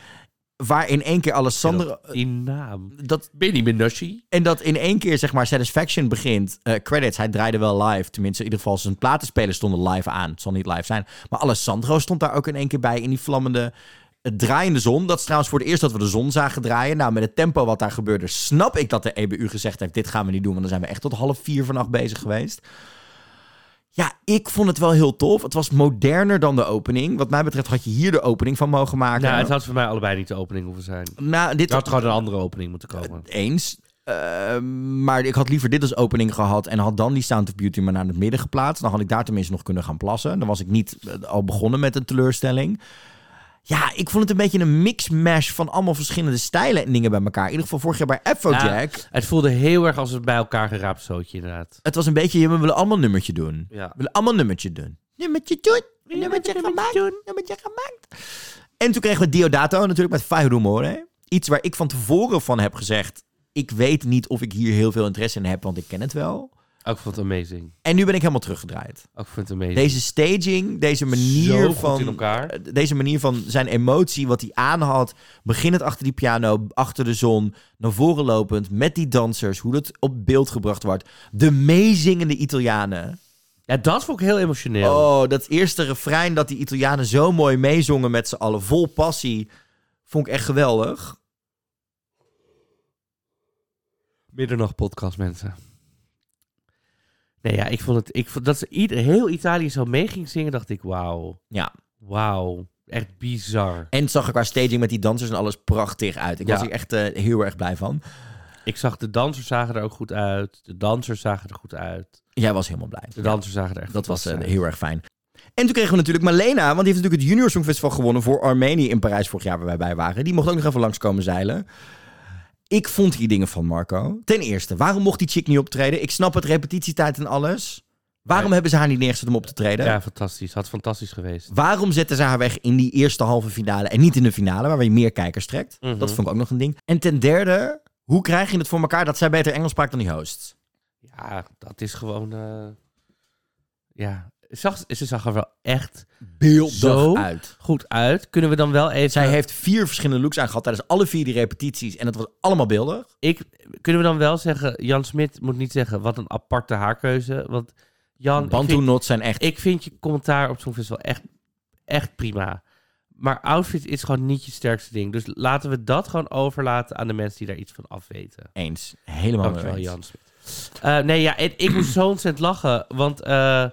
Waar in één keer Alessandro... Die naam. Dat, Benny Benassi? en dat in één keer, zeg maar, Satisfaction begint. Eh, credits, hij draaide wel live. Tenminste, in ieder geval zijn platenspelers stonden live aan. Het zal niet live zijn. Maar Alessandro stond daar ook in één keer bij in die vlammende... Het draaiende zon. Dat is trouwens voor het eerst dat we de zon zagen draaien. Nou, met het tempo wat daar gebeurde, snap ik dat de EBU gezegd heeft: dit gaan we niet doen. Want dan zijn we echt tot half vier vannacht bezig geweest. Ja, ik vond het wel heel tof. Het was moderner dan de opening. Wat mij betreft had je hier de opening van mogen maken. Nou, het had voor mij allebei niet de opening hoeven zijn. Nou, dit Er had gewoon een andere opening moeten komen. eens. Eh, maar ik had liever dit als opening gehad en had dan die Sound of Beauty maar naar het midden geplaatst. Dan had ik daar tenminste nog kunnen gaan plassen. Dan was ik niet eh, al begonnen met een teleurstelling. Ja, ik vond het een beetje een mix-mash van allemaal verschillende stijlen en dingen bij elkaar. In ieder geval vorig jaar bij Afrojack. Het voelde heel erg als het bij elkaar geraapt zootje, inderdaad. Het was een beetje, ja, we willen allemaal een nummertje doen. Ja. We willen allemaal een nummertje doen. Nummertje doen, nummertje gemaakt, nummertje gemaakt. En toen kregen we Diodato natuurlijk met Fai Rumore. Iets waar ik van tevoren van heb gezegd... ik weet niet of ik hier heel veel interesse in heb, want ik ken het wel. Ook vond het amazing. En nu ben ik helemaal teruggedraaid. Ook vond het amazing. Deze staging, deze manier Zo van... in elkaar. eh, Deze manier van zijn emotie, wat hij aan had. Beginnend achter die piano, achter de zon, naar voren lopend, met die dansers, hoe dat op beeld gebracht wordt. De meezingende Italianen. Ja, dat vond ik heel emotioneel. Oh, dat eerste refrein dat die Italianen zo mooi meezongen met z'n allen, vol passie, vond ik echt geweldig. Middernacht podcast, mensen. Nee, ja, ik vond het... Ik vond, dat ze ieder, heel Italië zo mee ging zingen, dacht ik, wauw. Ja. Wauw. Echt bizar. En het zag er qua staging met die dansers en alles prachtig uit. Ik Ja. was hier echt eh, heel erg blij van. Ik zag de dansers zagen er ook goed uit. De dansers zagen er goed uit. Jij was helemaal blij. De dansers zagen er echt Dat was eh, heel erg fijn. En toen kregen we natuurlijk Malena, want die heeft natuurlijk het Junior Songfestival gewonnen voor Armenië in Parijs vorig jaar waar wij bij waren. Die mocht ook nog even langskomen zeilen. Ik vond hier dingen van Marco. Ten eerste, waarom mocht die chick niet optreden? Ik snap het, repetitietijd en alles. Waarom Nee. hebben ze haar niet neergezet om op te treden? Ja, fantastisch. Had fantastisch geweest. Waarom zetten ze haar weg in die eerste halve finale en niet in de finale, waar je meer kijkers trekt? Mhm. Dat vond ik ook nog een ding. En ten derde, hoe krijg je het voor elkaar dat zij beter Engels spraakt dan die hosts? Ja, dat is gewoon... eh, Ja, zag, ze zag er wel echt Beeldig uit. goed uit. Kunnen we dan wel even... Zij heeft vier verschillende looks aangehad tijdens alle vier die repetities. En het was allemaal beeldig. Ik, kunnen we dan wel zeggen... Jan Smit moet niet zeggen, wat een aparte haarkeuze. Want Jan, Bantu knots zijn echt... ik vind je commentaar op zo'n festival echt, echt prima. Maar outfit is gewoon niet je sterkste ding. Dus laten we dat gewoon overlaten aan de mensen die daar iets van afweten. Eens. Helemaal mee Dankjewel, eens. Jan Smit. Eh, nee, ja, en ik moest zo ontzettend lachen. Want eh,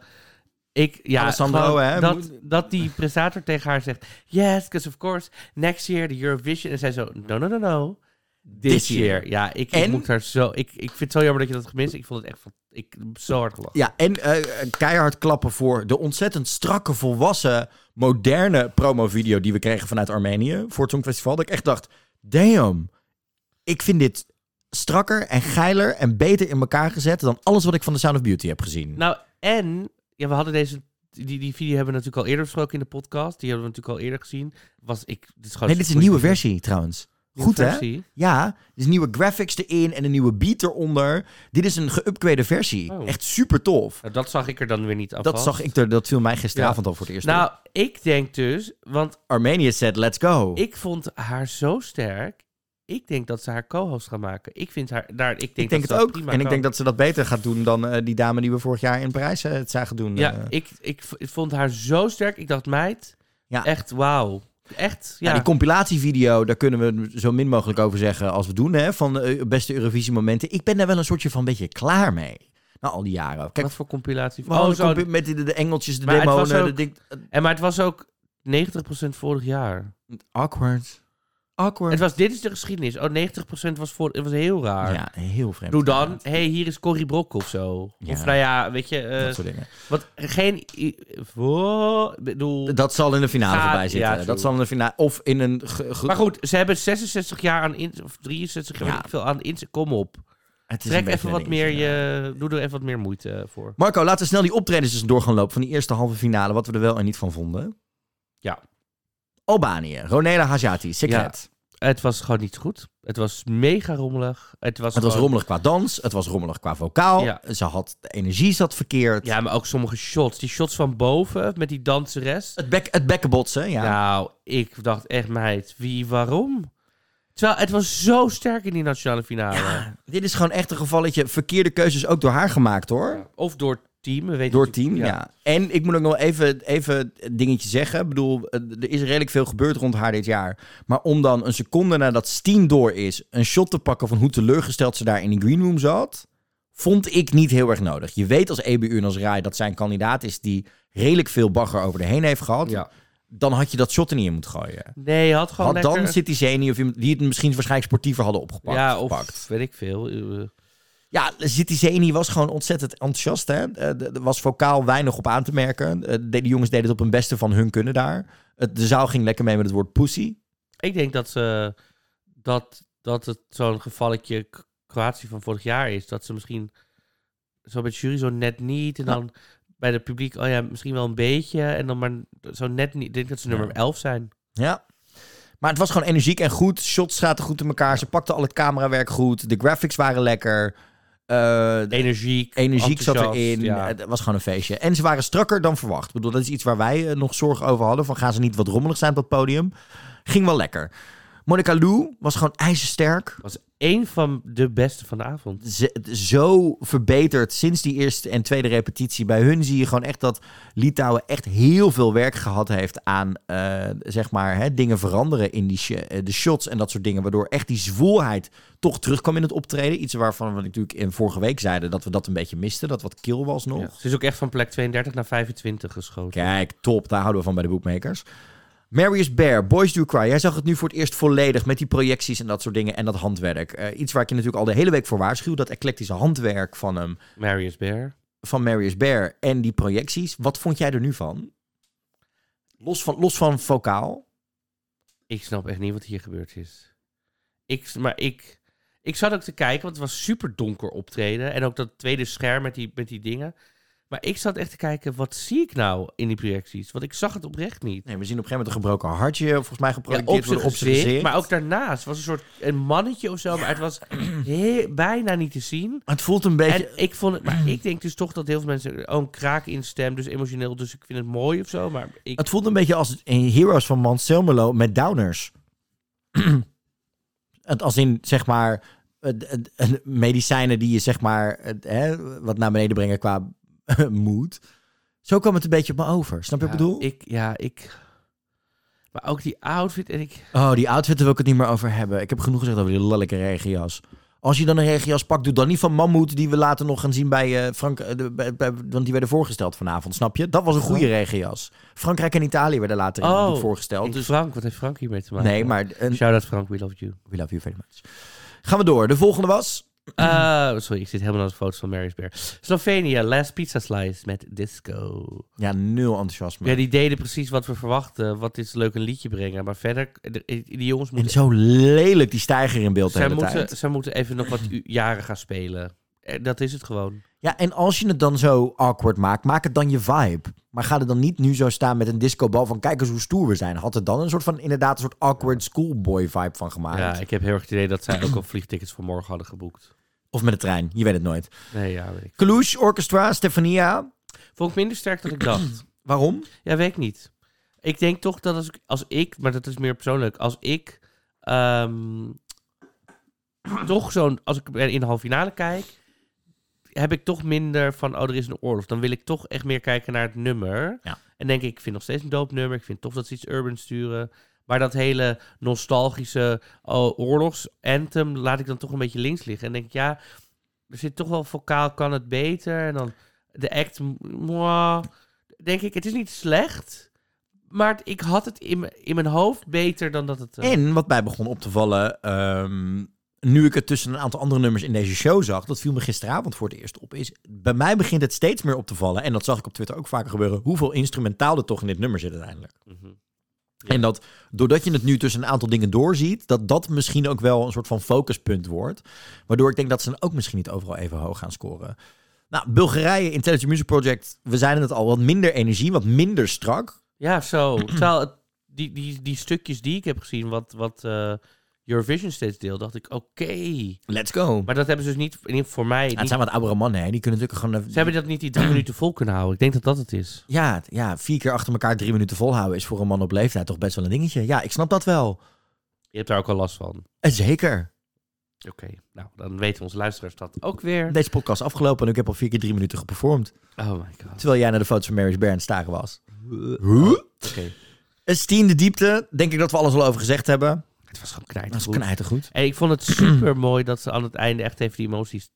ik, ja, Alessandro, gewoon hè, dat, dat die presentator tegen haar zegt... Yes, because of course, next year the Eurovision. En zij zo, no, no, no, no. This, year. year. Ja, ik, ik moet daar zo... Ik, ik vind het zo jammer dat je dat gemist. Ik vond het echt van, ik, zo hard gelachen. Ja, en eh, keihard klappen voor de ontzettend strakke, volwassen, moderne promovideo die we kregen vanuit Armenië voor het Songfestival. Dat ik echt dacht, damn, ik vind dit strakker en geiler en beter in elkaar gezet dan alles wat ik van The Sound of Beauty heb gezien. Nou, en ja, we hadden deze... Die, die video hebben we natuurlijk al eerder besproken in de podcast. Die hebben we natuurlijk al eerder gezien. Was ik, dit is gewoon nee, dit is een nieuwe versie trouwens. Goed hè? Ja, is nieuwe graphics erin en een nieuwe beat eronder. Dit is een geüpgrade versie. Oh. Echt super tof. Nou, dat zag ik er dan weer niet af. Dat zag ik er, dat viel mij gisteravond al voor het eerst op. Nou, ik denk dus, want Armenië said, let's go. ik vond haar zo sterk. Ik denk dat ze haar co-host gaan maken. Ik vind haar daar. Ik denk, ik denk dat het ook. En ik denk dat ze dat beter gaat doen dan eh, die dame die we vorig jaar in Parijs eh, het zagen doen. Ja, eh. ik, ik vond haar zo sterk. Ik dacht, meid, Ja. echt wauw. Echt, Ja, ja. die compilatievideo, daar kunnen we zo min mogelijk over zeggen als we doen, hè, van de beste Eurovisie momenten. Ik ben daar wel een soortje van een beetje klaar mee. Na al die jaren. Kijk, Wat voor compilatie? Oh, zo. met de, de engeltjes, de Maar demonen, ook- de ding... En maar het was ook 90% vorig jaar. Awkward. Awkward. Het was, dit is de geschiedenis. Oh, 90% was voor. Het was heel raar. Ja, heel vreemd. Doe dan, inderdaad. hey, hier is Corrie Brok of zo. Ja. Of nou ja, weet je, eh, Dat soort dingen. wat geen. i- Voor, bedoel. Dat zal in de finale Gaat- voorbij zitten. ja, dat zal in de finale... Of in een... Maar goed, ze hebben 66 jaar aan in, of 63 jaar Ja. ik veel aan in. Kom op. Trek even wat meer je. Doe er even wat meer moeite voor. Marco, laten we snel die optredens dus door gaan lopen van die eerste halve finale. Wat we er wel en niet van vonden. Ja. Albanië. Ronela Hajati. Secret. Het was gewoon niet goed. Het was mega rommelig. Het was, Het was gewoon- rommelig qua dans. Het was rommelig qua vocaal. Ja. Ze had... De energie zat verkeerd. Ja, maar ook sommige shots. Die shots van boven met die danseres. Het, bek, het bekkenbotsen, ja. Nou, ik dacht echt, meid, wie, waarom? Terwijl het was zo sterk in die nationale finale. Ja, dit is gewoon echt een gevalletje. Verkeerde keuzes ook door haar gemaakt, hoor. Of door team. We weten Door team, ja. En ik moet ook nog wel even, even een dingetje zeggen. Ik bedoel, eh, er is redelijk veel gebeurd rond haar dit jaar. Maar om dan een seconde nadat Steam door is... een shot te pakken van hoe teleurgesteld ze daar in die green room zat... vond ik niet heel erg nodig. Je weet als EBU en als RAI dat zij een kandidaat is... die redelijk veel bagger over de heen heeft gehad. Ja. Dan had je dat shot er niet in moeten gooien. Nee, je had gewoon Had lekker... dan City Zeni of iemand die het misschien waarschijnlijk sportiever hadden opgepakt. ja, of gepakt. weet ik veel. Eh, Ja, City Zeni was gewoon ontzettend enthousiast. Hè? Eh, Er was vocaal weinig op aan te merken. Eh, de, jongens deden het op hun beste van hun kunnen daar. De zaal ging lekker mee met het woord pussy. Ik denk dat ze dat, dat het zo'n gevalletje Kroatië van vorig jaar is. Dat ze misschien zo bij de jury zo net niet. En Ja. dan bij het publiek, oh ja, misschien wel een beetje. En dan maar zo net niet. Ik denk dat ze nummer Ja. 11 zijn. Ja. Maar het was gewoon energiek en goed. Shots zaten goed in elkaar. Ze pakten al het camerawerk goed. De graphics waren lekker. Eh, de Energiek. energiek zat erin. Ja. Het was gewoon een feestje. En ze waren strakker dan verwacht. Ik bedoel, dat is iets waar wij eh, nog zorgen over hadden. Van gaan ze niet wat rommelig zijn op dat podium? Ging wel lekker. Monica Lou was gewoon ijzersterk. Was één van de beste van de avond. Zo verbeterd sinds die eerste en tweede repetitie. Bij hun zie je gewoon echt dat Litouwen echt heel veel werk gehad heeft aan eh, zeg maar hè, dingen veranderen in die sh- eh, de shots en dat soort dingen. Waardoor echt die zwoelheid toch terugkwam in het optreden. Iets waarvan we natuurlijk in vorige week zeiden dat we dat een beetje misten. Dat wat kil was nog. Ja. Ze is ook echt van plek 32 naar 25 geschoten. Kijk, top. Daar houden we van bij de bookmakers. Marius Bear, Boys Do Cry. Jij zag het nu voor het eerst volledig met die projecties en dat soort dingen en dat handwerk. Eh, iets waar ik je natuurlijk al de hele week voor waarschuw. Dat eclectische handwerk van hem. Marius Bear. van Marius Bear en die projecties. Wat vond jij er nu van? Los van, los van vocaal. Ik snap echt niet wat hier gebeurd is. Ik, maar ik, ik zat ook te kijken, want het was super donker optreden. En ook dat tweede scherm met die, met die dingen. Maar ik zat echt te kijken, wat zie ik nou in die projecties? Want ik zag het oprecht niet. Nee, we zien op een gegeven moment een gebroken hartje, volgens mij Ja, geprojecteerd op zijn worden gezicht, maar ook daarnaast was een soort een mannetje of zo, maar het was heel, bijna niet te zien. Het voelt een beetje... En ik vond het, maar ik denk dus toch dat heel veel mensen, oh, een kraak in stem, dus emotioneel, dus ik vind het mooi of zo, maar ik, Het voelt een beetje als in Heroes van Manselmelo met downers. het als in, zeg maar, medicijnen die je, zeg maar, hè, wat naar beneden brengen qua moed. Zo kwam het een beetje op me over. Snap je wat ik bedoel? ik, ja, ik, maar ook die outfit en ik, Oh, die outfit daar wil ik het niet meer over hebben. Ik heb genoeg gezegd over die lelijke regenjas. Als je dan een regenjas pakt, doe dan niet van Mammoet... die we later nog gaan zien bij eh, Frank... eh, de- bij- bij- want die werden voorgesteld vanavond, snap je? Dat was een goede regenjas. Frankrijk en Italië werden later Oh, voorgesteld. Dus, Frank, wat heeft Frank hiermee te maken? nee, maar... Een, Shout-out Frank, we love you. we love you very much. Gaan we door. De volgende was... Eh, sorry, ik zit helemaal naar de foto's van Mary's Bear. Slovenia, Last Pizza Slice met Disco. Ja, nul enthousiasme. Ja, die deden precies wat we verwachten. Wat is leuk een liedje brengen. Maar verder, de- die jongens En moeten... zo lelijk die stijger in beeld de Zij hele moeten, tijd. zij moeten even nog wat u- jaren gaan spelen. Eh, Dat is het gewoon. Ja, en als je het dan zo awkward maakt, maak het dan je vibe. Maar ga er dan niet nu zo staan met een discobal van kijk eens hoe stoer we zijn. Had het dan een soort van inderdaad een soort awkward schoolboy vibe van gemaakt. Ja, ik heb heel erg het idee dat zij ook al vliegtickets voor morgen hadden geboekt. Of met de trein, je weet het nooit. Nee, ja, weet ik. Orchestra, Stefania. Vond ik minder sterk dan ik dacht. Waarom? Ja, weet ik niet. Ik denk toch dat als ik, als ik maar dat is meer persoonlijk, als ik ehm, toch zo'n, als ik in de halve finale kijk, heb ik toch minder van, oh, er is een oorlog. Dan wil ik toch echt meer kijken naar het nummer. Ja. En denk ik, ik vind nog steeds een dope nummer. Ik vind tof dat ze iets urban sturen. Maar dat hele nostalgische oh, laat ik dan toch een beetje links liggen. En denk ik, ja, er zit toch wel vocaal, kan het beter. En dan de act, denk ik, het is niet slecht. Maar ik had het in, mijn- in mijn hoofd beter dan dat het... eh, En wat mij begon op te vallen, ehm, nu ik het tussen een aantal andere nummers in deze show zag, dat viel me gisteravond voor het eerst op, is bij mij begint het steeds meer op te vallen, en dat zag ik op Twitter ook vaker gebeuren, hoeveel instrumentaal er toch in dit nummer zit uiteindelijk. mhm. En dat doordat je het nu tussen een aantal dingen doorziet, dat dat misschien ook wel een soort van focuspunt wordt. Waardoor ik denk dat ze dan ook misschien niet overal even hoog gaan scoren. Nou, Bulgarije, Intelligent Music Project, we zeiden het al, wat minder energie, wat minder strak. Ja, zo. Terwijl die, die, die stukjes die ik heb gezien, wat, wat eh, Eurovision steeds deel, dacht ik, oké. Let's go. Maar dat hebben ze dus niet, in ieder geval voor mij, Ja, niet- het zijn wat oudere mannen, hè? die kunnen natuurlijk gewoon... ze hebben dat niet die drie minuten vol kunnen houden. Ik denk dat dat het is. Ja, ja, vier keer achter elkaar drie minuten volhouden is voor een man op leeftijd toch best wel een dingetje. Ja, ik snap dat wel. Je hebt daar ook al last van. En zeker. Oké, nou, dan weten onze luisteraars dat ook weer. Deze podcast is afgelopen en ik heb al vier keer drie minuten geperformd. Oh my god. Terwijl jij naar de foto's van Mary's Bear het staren was. Oké. Stien de diepte, denk ik dat we alles al over gezegd hebben. Het was gewoon knijter. Dat is knijtergoed. En ik vond het super mooi dat ze aan het einde echt even die emoties.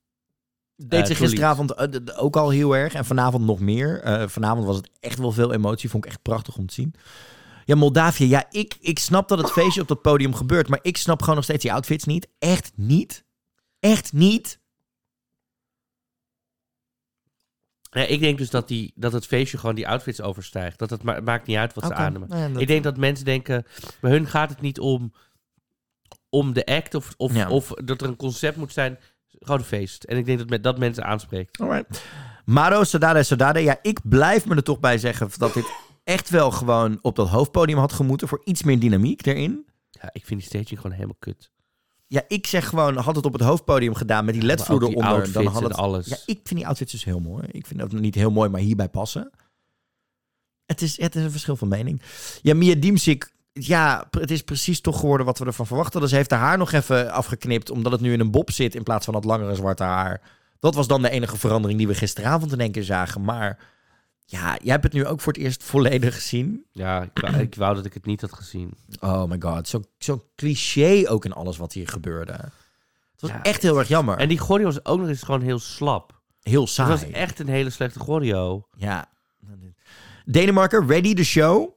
Deed ze toeliet. gisteravond eh, ook al heel erg. En vanavond nog meer. Eh, vanavond was het echt wel veel emotie. Vond ik echt prachtig om te zien. Ja, Moldavië. Ja, ik, ik snap dat het feestje op dat podium gebeurt. Maar ik snap gewoon nog steeds die outfits niet. Echt niet. Echt niet. Ja, ik denk dus dat, die, dat het feestje gewoon die outfits overstijgt. Dat het ma- maakt niet uit wat ze ja, dat- Ik denk dat mensen denken, bij hun gaat het niet om, om de act of, of, Ja. of dat er een concept moet zijn. Gewoon een feest. En ik denk dat met, dat mensen aanspreekt. Alright. Maro, Sadade, Sadade. Ja, ik blijf me er toch bij zeggen dat dit echt wel gewoon op dat hoofdpodium had gemoeten voor iets meer dynamiek erin. Ja, ik vind die staging gewoon helemaal kut. Ja, ik zeg gewoon, had het op het hoofdpodium gedaan met die ledvloer eronder, dan had en het... alles. Ja, ik vind die outfits dus heel mooi. Ik vind dat niet heel mooi, maar hierbij passen. Het is, het is een verschil van mening. Ja, Mia Diemsik, ja, het is precies toch geworden wat we ervan verwachten. Dus ze heeft haar haar nog even afgeknipt, omdat het nu in een bob zit in plaats van dat langere zwarte haar. Dat was dan de enige verandering die we gisteravond in één keer zagen. Maar ja, jij hebt het nu ook voor het eerst volledig gezien. Ja, ik wou, ik wou dat ik het niet had gezien. Oh my god, zo, zo cliché ook in alles wat hier gebeurde. Het was Ja. echt heel erg jammer. En die choreo was ook nog eens gewoon heel slap. heel Het saai. was echt een hele slechte choreo. Ja. Denemarken, ready the show.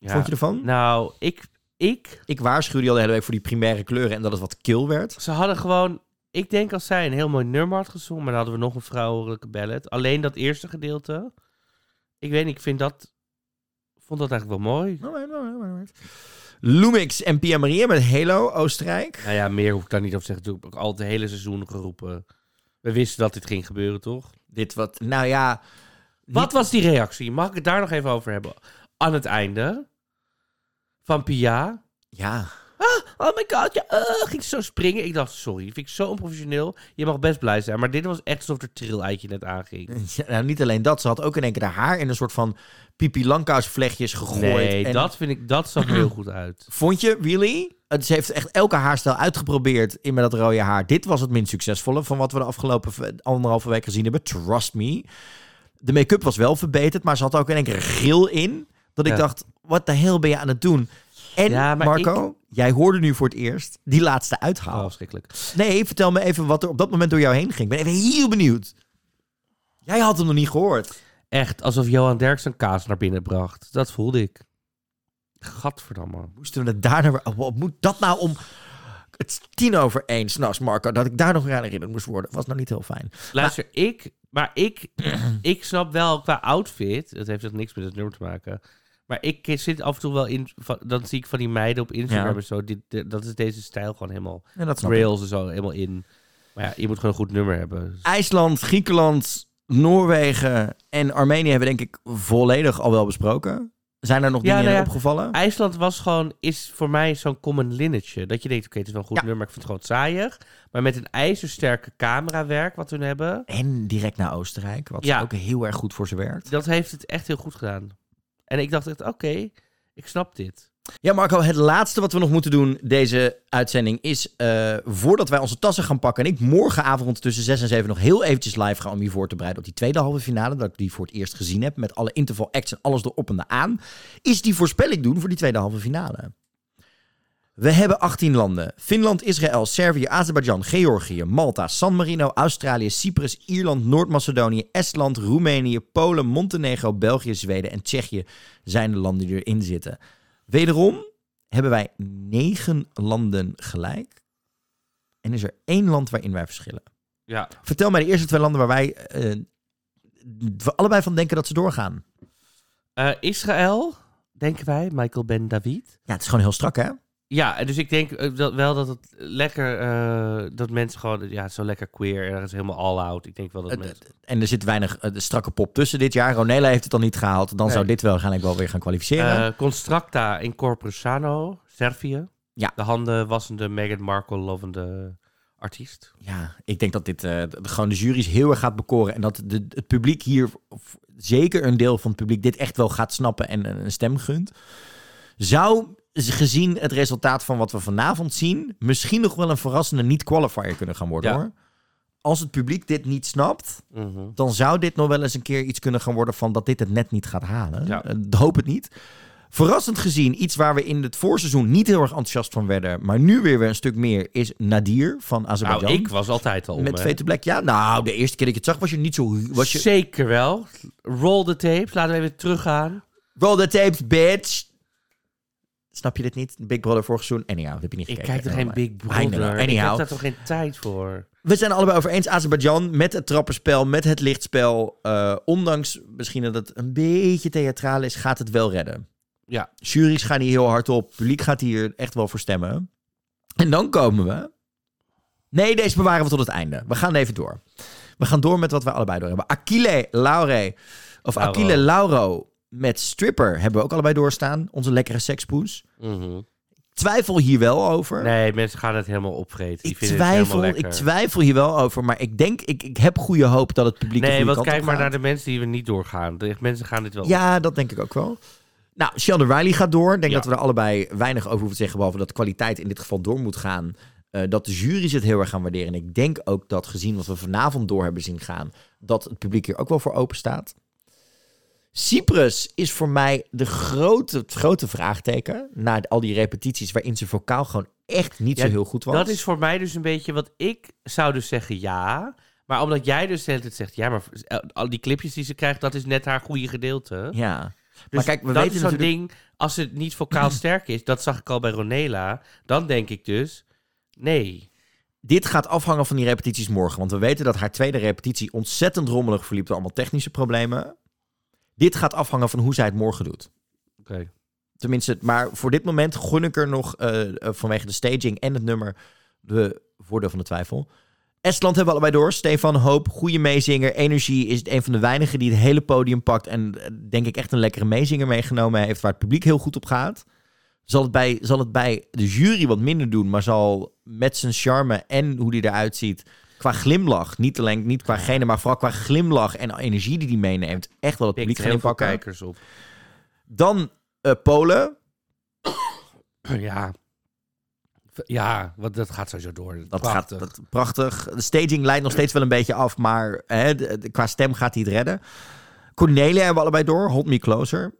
Ja. Vond je ervan? Nou, ik, ik... Ik waarschuwde je al de hele week voor die primaire kleuren en dat het wat kil werd. Ze hadden gewoon... Ik denk als zij een heel mooi nummer had gezongen, maar dan hadden we nog een vrouwelijke ballet. Alleen dat eerste gedeelte. Ik weet niet, ik vind dat... vond dat eigenlijk wel mooi. Lumix en Pia Maria met Halo, Oostenrijk. Nou ja, meer hoef ik daar niet over te zeggen. Toen heb ik al het hele seizoen geroepen. We wisten dat dit ging gebeuren, toch? Dit wat, nou ja. Wat was die reactie? Mag ik het daar nog even over hebben? Aan het einde van Pia. Ja. Oh my god, ja, uh, ging ze zo springen. Ik dacht, sorry, vind ik zo onprofessioneel. Je mag best blij zijn, maar dit was echt alsof er trill-eitje net aanging. Ja, nou, niet alleen dat, ze had ook in één keer haar haar in een soort van Pipi Langkous vlechtjes gegooid. Nee, en dat vind ik, dat zag er heel goed uit. Vond je, really? Het, ze heeft echt elke haarstijl uitgeprobeerd in met dat rode haar. Dit was het minst succesvolle van wat we de afgelopen anderhalve week gezien hebben. Trust me. De make-up was wel verbeterd, maar ze had ook in één keer een grill in. Dat ik Ja. dacht, wat de hel ben je aan het doen? En Ja, Marco, jij hoorde nu voor het eerst die laatste Oh, uithaal. verschrikkelijk. Nee, vertel me even wat er op dat moment door jou heen ging. Ik ben even heel benieuwd. Jij had hem nog niet gehoord. Echt, alsof Johan Derks een kaas naar binnen bracht. Dat voelde ik. Gadverdamme. Moesten we het daar nou weer... Wat moet dat nou om... Het is tien over één s'nachts, Marco. Dat ik daar nog aan herinnerd moest worden. Was nou niet heel fijn. Luister, ik... Maar ik, ik snap wel qua outfit... Dat heeft echt niks met het nummer te maken. Maar ik zit af en toe wel in... van- Dan zie ik van die meiden op Instagram Ja. en zo. Dit, dit- dat is deze stijl gewoon helemaal... En dat. Rails en zo helemaal in. Maar ja, je moet gewoon een goed nummer hebben. IJsland, Griekenland, Noorwegen en Armenië hebben denk ik volledig al wel besproken. Zijn er nog Ja, dingen nou in ja. opgevallen? IJsland was gewoon, is voor mij zo'n common linnetje. Dat je denkt, oké, het is wel een goed Ja. nummer, ik vind het gewoon saaiig. Maar met een ijzersterke camerawerk wat hun hebben, En direct naar Oostenrijk, wat Ja. ook heel erg goed voor ze werkt. dat heeft het echt heel goed gedaan. En ik dacht echt, oké, ik snap dit. Ja, Marco, het laatste wat we nog moeten doen deze uitzending is... eh, voordat wij onze tassen gaan pakken... en ik morgenavond tussen 6 en 7 nog heel eventjes live ga... om je voor te bereiden op die tweede halve finale... dat ik die voor het eerst gezien heb... met alle interval acts en alles erop en eraan... is die voorspelling doen voor die tweede halve finale. We hebben 18 landen. Finland, Israël, Servië, Azerbeidzjan, Georgië, Malta, San Marino, Australië, Cyprus, Ierland, Noord-Macedonië, Estland, Roemenië, Polen, Montenegro, België, Zweden en Tsjechië zijn de landen die erin zitten. Wederom hebben wij negen landen gelijk. En is er één land waarin wij verschillen. Ja. Vertel mij de eerste twee landen waar wij we allebei van denken dat ze doorgaan. Eh, Israël, denken wij, Michael Ben David. Ja, het is gewoon heel strak, hè? Ja, en dus ik denk eh, dat, wel dat het lekker, eh, dat mensen gewoon, ja, zo lekker queer en dat is helemaal all out. Ik denk wel dat mensen... En er zit weinig eh, strakke pop tussen dit jaar. Ronela heeft het dan niet gehaald. Dan Nee. zou dit wel waarschijnlijk wel weer gaan kwalificeren. Constracta in Corpus Sano, Servië. Ja. De handen wassende Meghan Markle lovende artiest. ja, ik denk dat dit gewoon de jury's heel erg gaat bekoren. En dat de, het publiek hier, of zeker een deel van het publiek, dit echt wel gaat snappen en een stem gunt. Zou, gezien het resultaat van wat we vanavond zien, misschien nog wel een verrassende niet-qualifier kunnen gaan worden Ja. hoor. Als het publiek dit niet snapt, Mhm. dan zou dit nog wel eens een keer iets kunnen gaan worden van dat dit het net niet gaat halen. Ja. Eh, hoop het niet. Verrassend gezien, iets waar we in het voorseizoen niet heel erg enthousiast van werden, maar nu weer weer een stuk meer, is Nadir van Azerbeidzjan. Nou, ik was altijd al Met hè. Fate Black, ja. Nou, de eerste keer dat je het zag, was je niet zo... Was je... Zeker wel. Roll the tapes. Laten we even teruggaan. Roll the tapes, bitch. Snap je dit niet? Big Brother vorig seizoen? Anyhow, dat heb je niet Ik gekeken. kijk toch geen Big. Brother? Ik Anyhow. heb daar toch geen tijd voor? We zijn allebei over eens. Azerbeidzjan met het trapperspel, met het lichtspel. eh, ondanks misschien dat het een beetje theatraal is, gaat het wel redden. Ja. Juries gaan hier heel hard op. Publiek gaat hier echt wel voor stemmen. En dan komen we. Nee, deze bewaren we tot het einde. We gaan even door. We gaan door met wat we allebei door hebben. Achille Laure. Of Lauro. Achille Lauro met Stripper hebben we ook allebei doorstaan. Onze lekkere sekspoes. Mhm. Twijfel hier wel over. Nee, mensen gaan het helemaal opvreten. Die ik, vinden twijfel, het ik twijfel hier wel over. Maar ik denk, ik, ik heb goede hoop dat het publiek Nee, want kijk maar naar de mensen die we niet doorgaan. De mensen gaan dit wel Ja, dat denk ik ook wel. Nou, Sheldon Riley gaat door. Ik denk Ja. dat we er allebei weinig over hoeven te zeggen. Behalve dat de kwaliteit in dit geval door moet gaan. Eh, dat de jury's het heel erg gaan waarderen. En ik denk ook dat gezien wat we vanavond door hebben zien gaan. dat het publiek hier ook wel voor open staat. Cyprus is voor mij de grote, het grote vraagteken. Na al die repetities waarin ze vocaal gewoon echt niet Ja, zo heel goed was. Dat is voor mij dus een beetje wat ik zou dus zeggen ja. Maar omdat jij dus de hele tijd zegt ja, maar al die clipjes die ze krijgt, dat is net haar goede gedeelte. Ja. Dus maar kijk, we dat weten is zo'n natuurlijk... ding, als het niet vocaal sterk is, dat zag ik al bij Ronela, dan denk ik dus nee. Dit gaat afhangen van die repetities morgen. Want we weten dat haar tweede repetitie ontzettend rommelig verliep door allemaal technische problemen. Dit gaat afhangen van hoe zij het morgen doet. Oké. Tenminste, maar voor dit moment gun ik er nog eh, eh, vanwege de staging en het nummer de voordeel van de twijfel. Estland hebben we allebei door. Stefan Hoop, goede meezinger. Energie is een van de weinigen die het hele podium pakt. En eh, denk ik echt een lekkere meezinger meegenomen heeft waar het publiek heel goed op gaat. Zal het, bij, zal het bij de jury wat minder doen, maar zal met zijn charme en hoe hij eruit ziet, qua glimlach, niet alleen niet qua gene, maar vooral qua glimlach en energie die hij meeneemt, echt wel het publiek heel veel kijkers op. Dan eh, Polen. Ja. Ja, want dat gaat sowieso door. Dat Prachtig. gaat dat, prachtig. De staging leidt nog steeds wel een beetje af, maar hè, de- de- qua stem gaat hij het redden. Cornelia hebben we allebei door. Hold me closer.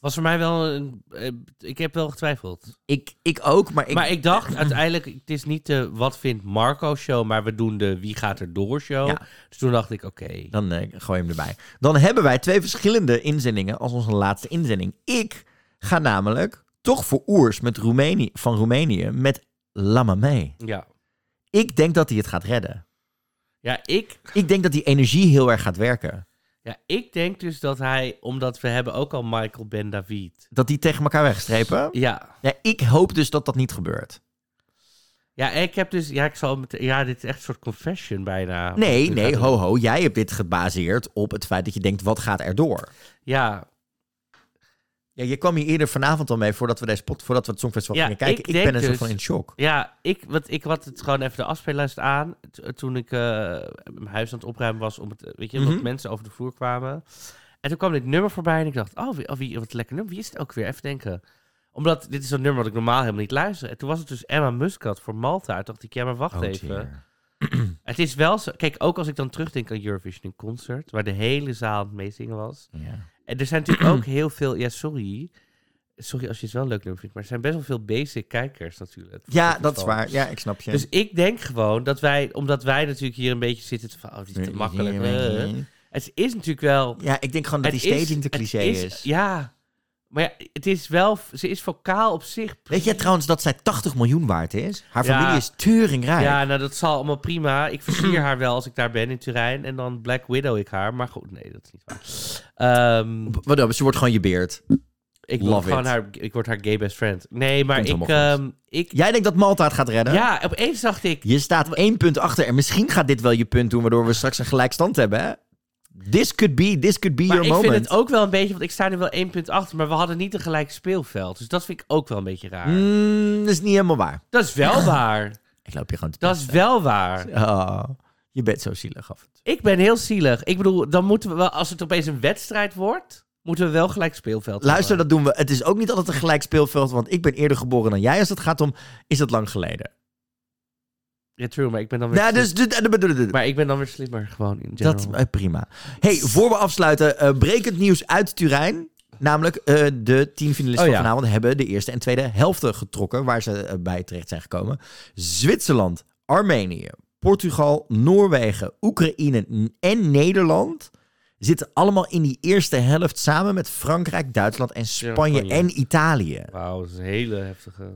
Was voor mij wel een... eh, ik heb wel getwijfeld. Ik, ik ook, maar ik... maar ik dacht uiteindelijk, het is niet de wat vindt Marco show, maar we doen de wie gaat er door show. Ja. Dus toen dacht ik, oké. Dan eh, gooi je hem erbij. Dan hebben wij twee verschillende inzendingen als onze laatste inzending. Ik ga namelijk toch voor Oers met Roemenië, van Roemenië met Lama mee. Ja. Ik denk dat hij het gaat redden. Ja, ik, Ik denk dat die energie heel erg gaat werken. Ja, ik denk dus dat hij, omdat we hebben ook al Michael Ben David. Dat die tegen elkaar wegstrepen. Ja. Ja, ik hoop dus dat dat niet gebeurt. Ja, ik heb dus, ja, ik zal met, ja, dit is echt een soort confession bijna. Nee, nee, ho ho. Jij hebt dit gebaseerd op het feit dat je denkt, wat gaat er door? Ja, Ja, je kwam hier eerder vanavond al mee voordat we, deze pot, voordat we het Songfestival Ja, gingen kijken. ik ben er zo dus- van in shock. ja, ik, wat, ik had het gewoon even de afspeellijst aan, toen ik eh, mijn huis aan het opruimen was, om het, eh, weet je, dat mensen over de vloer kwamen. En toen kwam dit nummer voorbij en ik dacht, oh, wie, oh, wie, wat lekker nummer, wie is het ook weer? Even denken. Omdat dit is een nummer wat ik normaal helemaal niet luister. En toen was het dus Emma Muscat voor Malta. Toen dacht ik, ja, maar wacht Oh, even. Het is wel zo, kijk, ook als ik dan terugdenk aan Eurovision in concert, waar de hele zaal aan het meezingen was. Ja. En er zijn natuurlijk ook heel veel, ja, sorry. Sorry als je het wel leuk nummer vindt, maar er zijn best wel veel basic kijkers natuurlijk. ja, dat is waar. Ja, ik snap je. Dus ik denk gewoon dat wij, omdat wij natuurlijk hier een beetje zitten van, oh, die is te makkelijk. eh. Het is natuurlijk wel... Ja, ik denk gewoon dat die staging te cliché is. Ja, maar ja, het is wel, ze is vocaal op zich. Weet je trouwens dat zij 80 miljoen waard is? Haar Ja. familie is teuringrijk. Ja, nou dat zal allemaal prima. Ik versier haar wel als ik daar ben in Turijn. En dan Black Widow ik haar. Maar goed, nee, dat is niet waar. Ehm, Wat dan? Ze wordt gewoon je beert. ik, word gewoon haar, ik word haar gay best friend. Nee, maar ik, ehm, ik... Jij denkt dat Malta het gaat redden? Ja, opeens dacht ik... Je staat één punt achter en misschien gaat dit wel je punt doen, waardoor we straks een gelijkstand hebben. Hè? This could be, this could be Maar your ik moment. vind het ook wel een beetje... Want ik sta nu wel één punt achter. Maar we hadden niet een gelijk speelveld. Dus dat vind ik ook wel een beetje raar. Mm, dat is niet helemaal waar. Dat is wel waar. Ik loop je gewoon te Dat is wel waar. Oh, je bent zo zielig af en toe. Ik ben heel zielig. Ik bedoel, dan moeten we wel... Als het opeens een wedstrijd wordt... Moeten we wel gelijk speelveld Luister, hebben. dat doen we. Het is ook niet altijd een gelijk speelveld, want ik ben eerder geboren dan jij. Als het gaat om, is het lang geleden. Ja, true, maar ik ben dan weer... Nou, dus, dus- Maar ik ben dan weer slimmer gewoon in general. dat eh, prima. Hey, voor we afsluiten, eh, brekend nieuws uit Turijn. Namelijk, eh, de tien finalisten Oh, van ja. vanavond hebben de eerste en tweede helften getrokken, waar ze eh, bij terecht zijn gekomen. Zwitserland, Armenië, Portugal, Noorwegen, Oekraïne en Nederland zitten allemaal in die eerste helft samen met Frankrijk, Duitsland en Spanje, Spanje. en Italië. Wauw, dat is een hele heftige...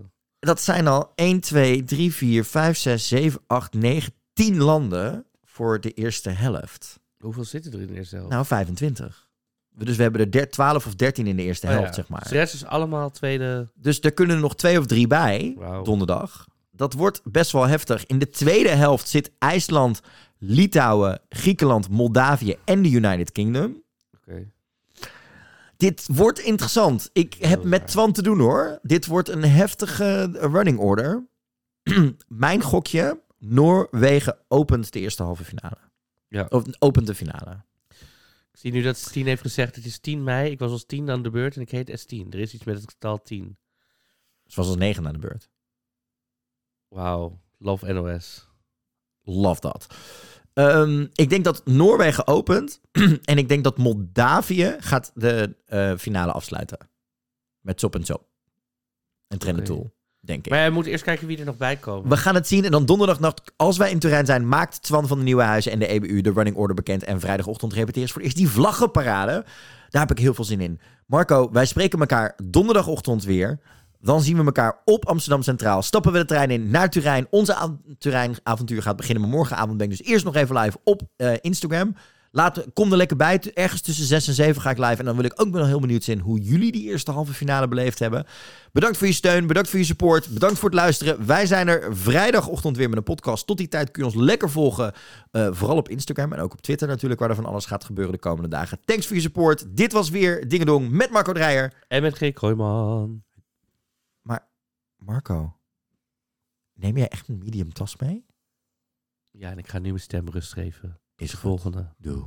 Dat zijn al 1, 2, 3, 4, 5, 6, 7, 8, 9, 10 landen voor de eerste helft. Hoeveel zitten er in de eerste helft? Nou, 25. Dus we hebben er der- 12 of 13 in de eerste Oh helft, ja. zeg maar. De rest is allemaal tweede... Dus er kunnen er nog twee of drie bij, donderdag. Dat wordt best wel heftig. In de tweede helft zit IJsland, Litouwen, Griekenland, Moldavië en de United Kingdom. Dit wordt interessant. Ik heb met. Twan te doen hoor. Dit wordt een heftige running order. Mijn gokje, Noorwegen opent de eerste halve finale. Ja. Of opent de finale. Ik zie nu dat Stien heeft gezegd, het is 10 mei. Ik was als 10 aan de beurt en ik heet S10. Er is iets met het getal 10. Zoals als negen aan de beurt. Wauw. Love NOS. Love dat. Ehm, ik denk dat Noorwegen opent. en ik denk dat Moldavië gaat de eh, finale afsluiten. Met Sop en Sop. En Trendentool, denk ik. Maar je moet eerst kijken wie er nog bij komen. We gaan het zien. En dan donderdagnacht, als wij in Turijn zijn, maakt Twan van de Nieuwe Huizen en de EBU de running order bekend. En vrijdagochtend repeteren ze voor eerst die vlaggenparade. Daar heb ik heel veel zin in. Marco, wij spreken elkaar donderdagochtend weer. Dan zien we elkaar op Amsterdam Centraal. Stappen we de trein in naar Turijn. Onze Turijn-avontuur gaat beginnen. Maar morgenavond ben ik dus eerst nog even live op eh, Instagram. Kom er lekker bij. Ergens tussen 6 en 7 ga ik live. En dan wil ik ook wel heel benieuwd zijn hoe jullie die eerste halve finale beleefd hebben. Bedankt voor je steun. Bedankt voor je support. Bedankt voor het luisteren. Wij zijn er vrijdagochtend weer met een podcast. Tot die tijd kun je ons lekker volgen. eh, vooral op Instagram en ook op Twitter natuurlijk. Waar er van alles gaat gebeuren de komende dagen. Thanks voor je support. Dit was weer Dingedong met Marco Dreyer. En met G. Kooijman. Marco, neem jij echt een medium tas mee? Ja, en ik ga nu mijn stem rust geven. Is De volgende. Doe.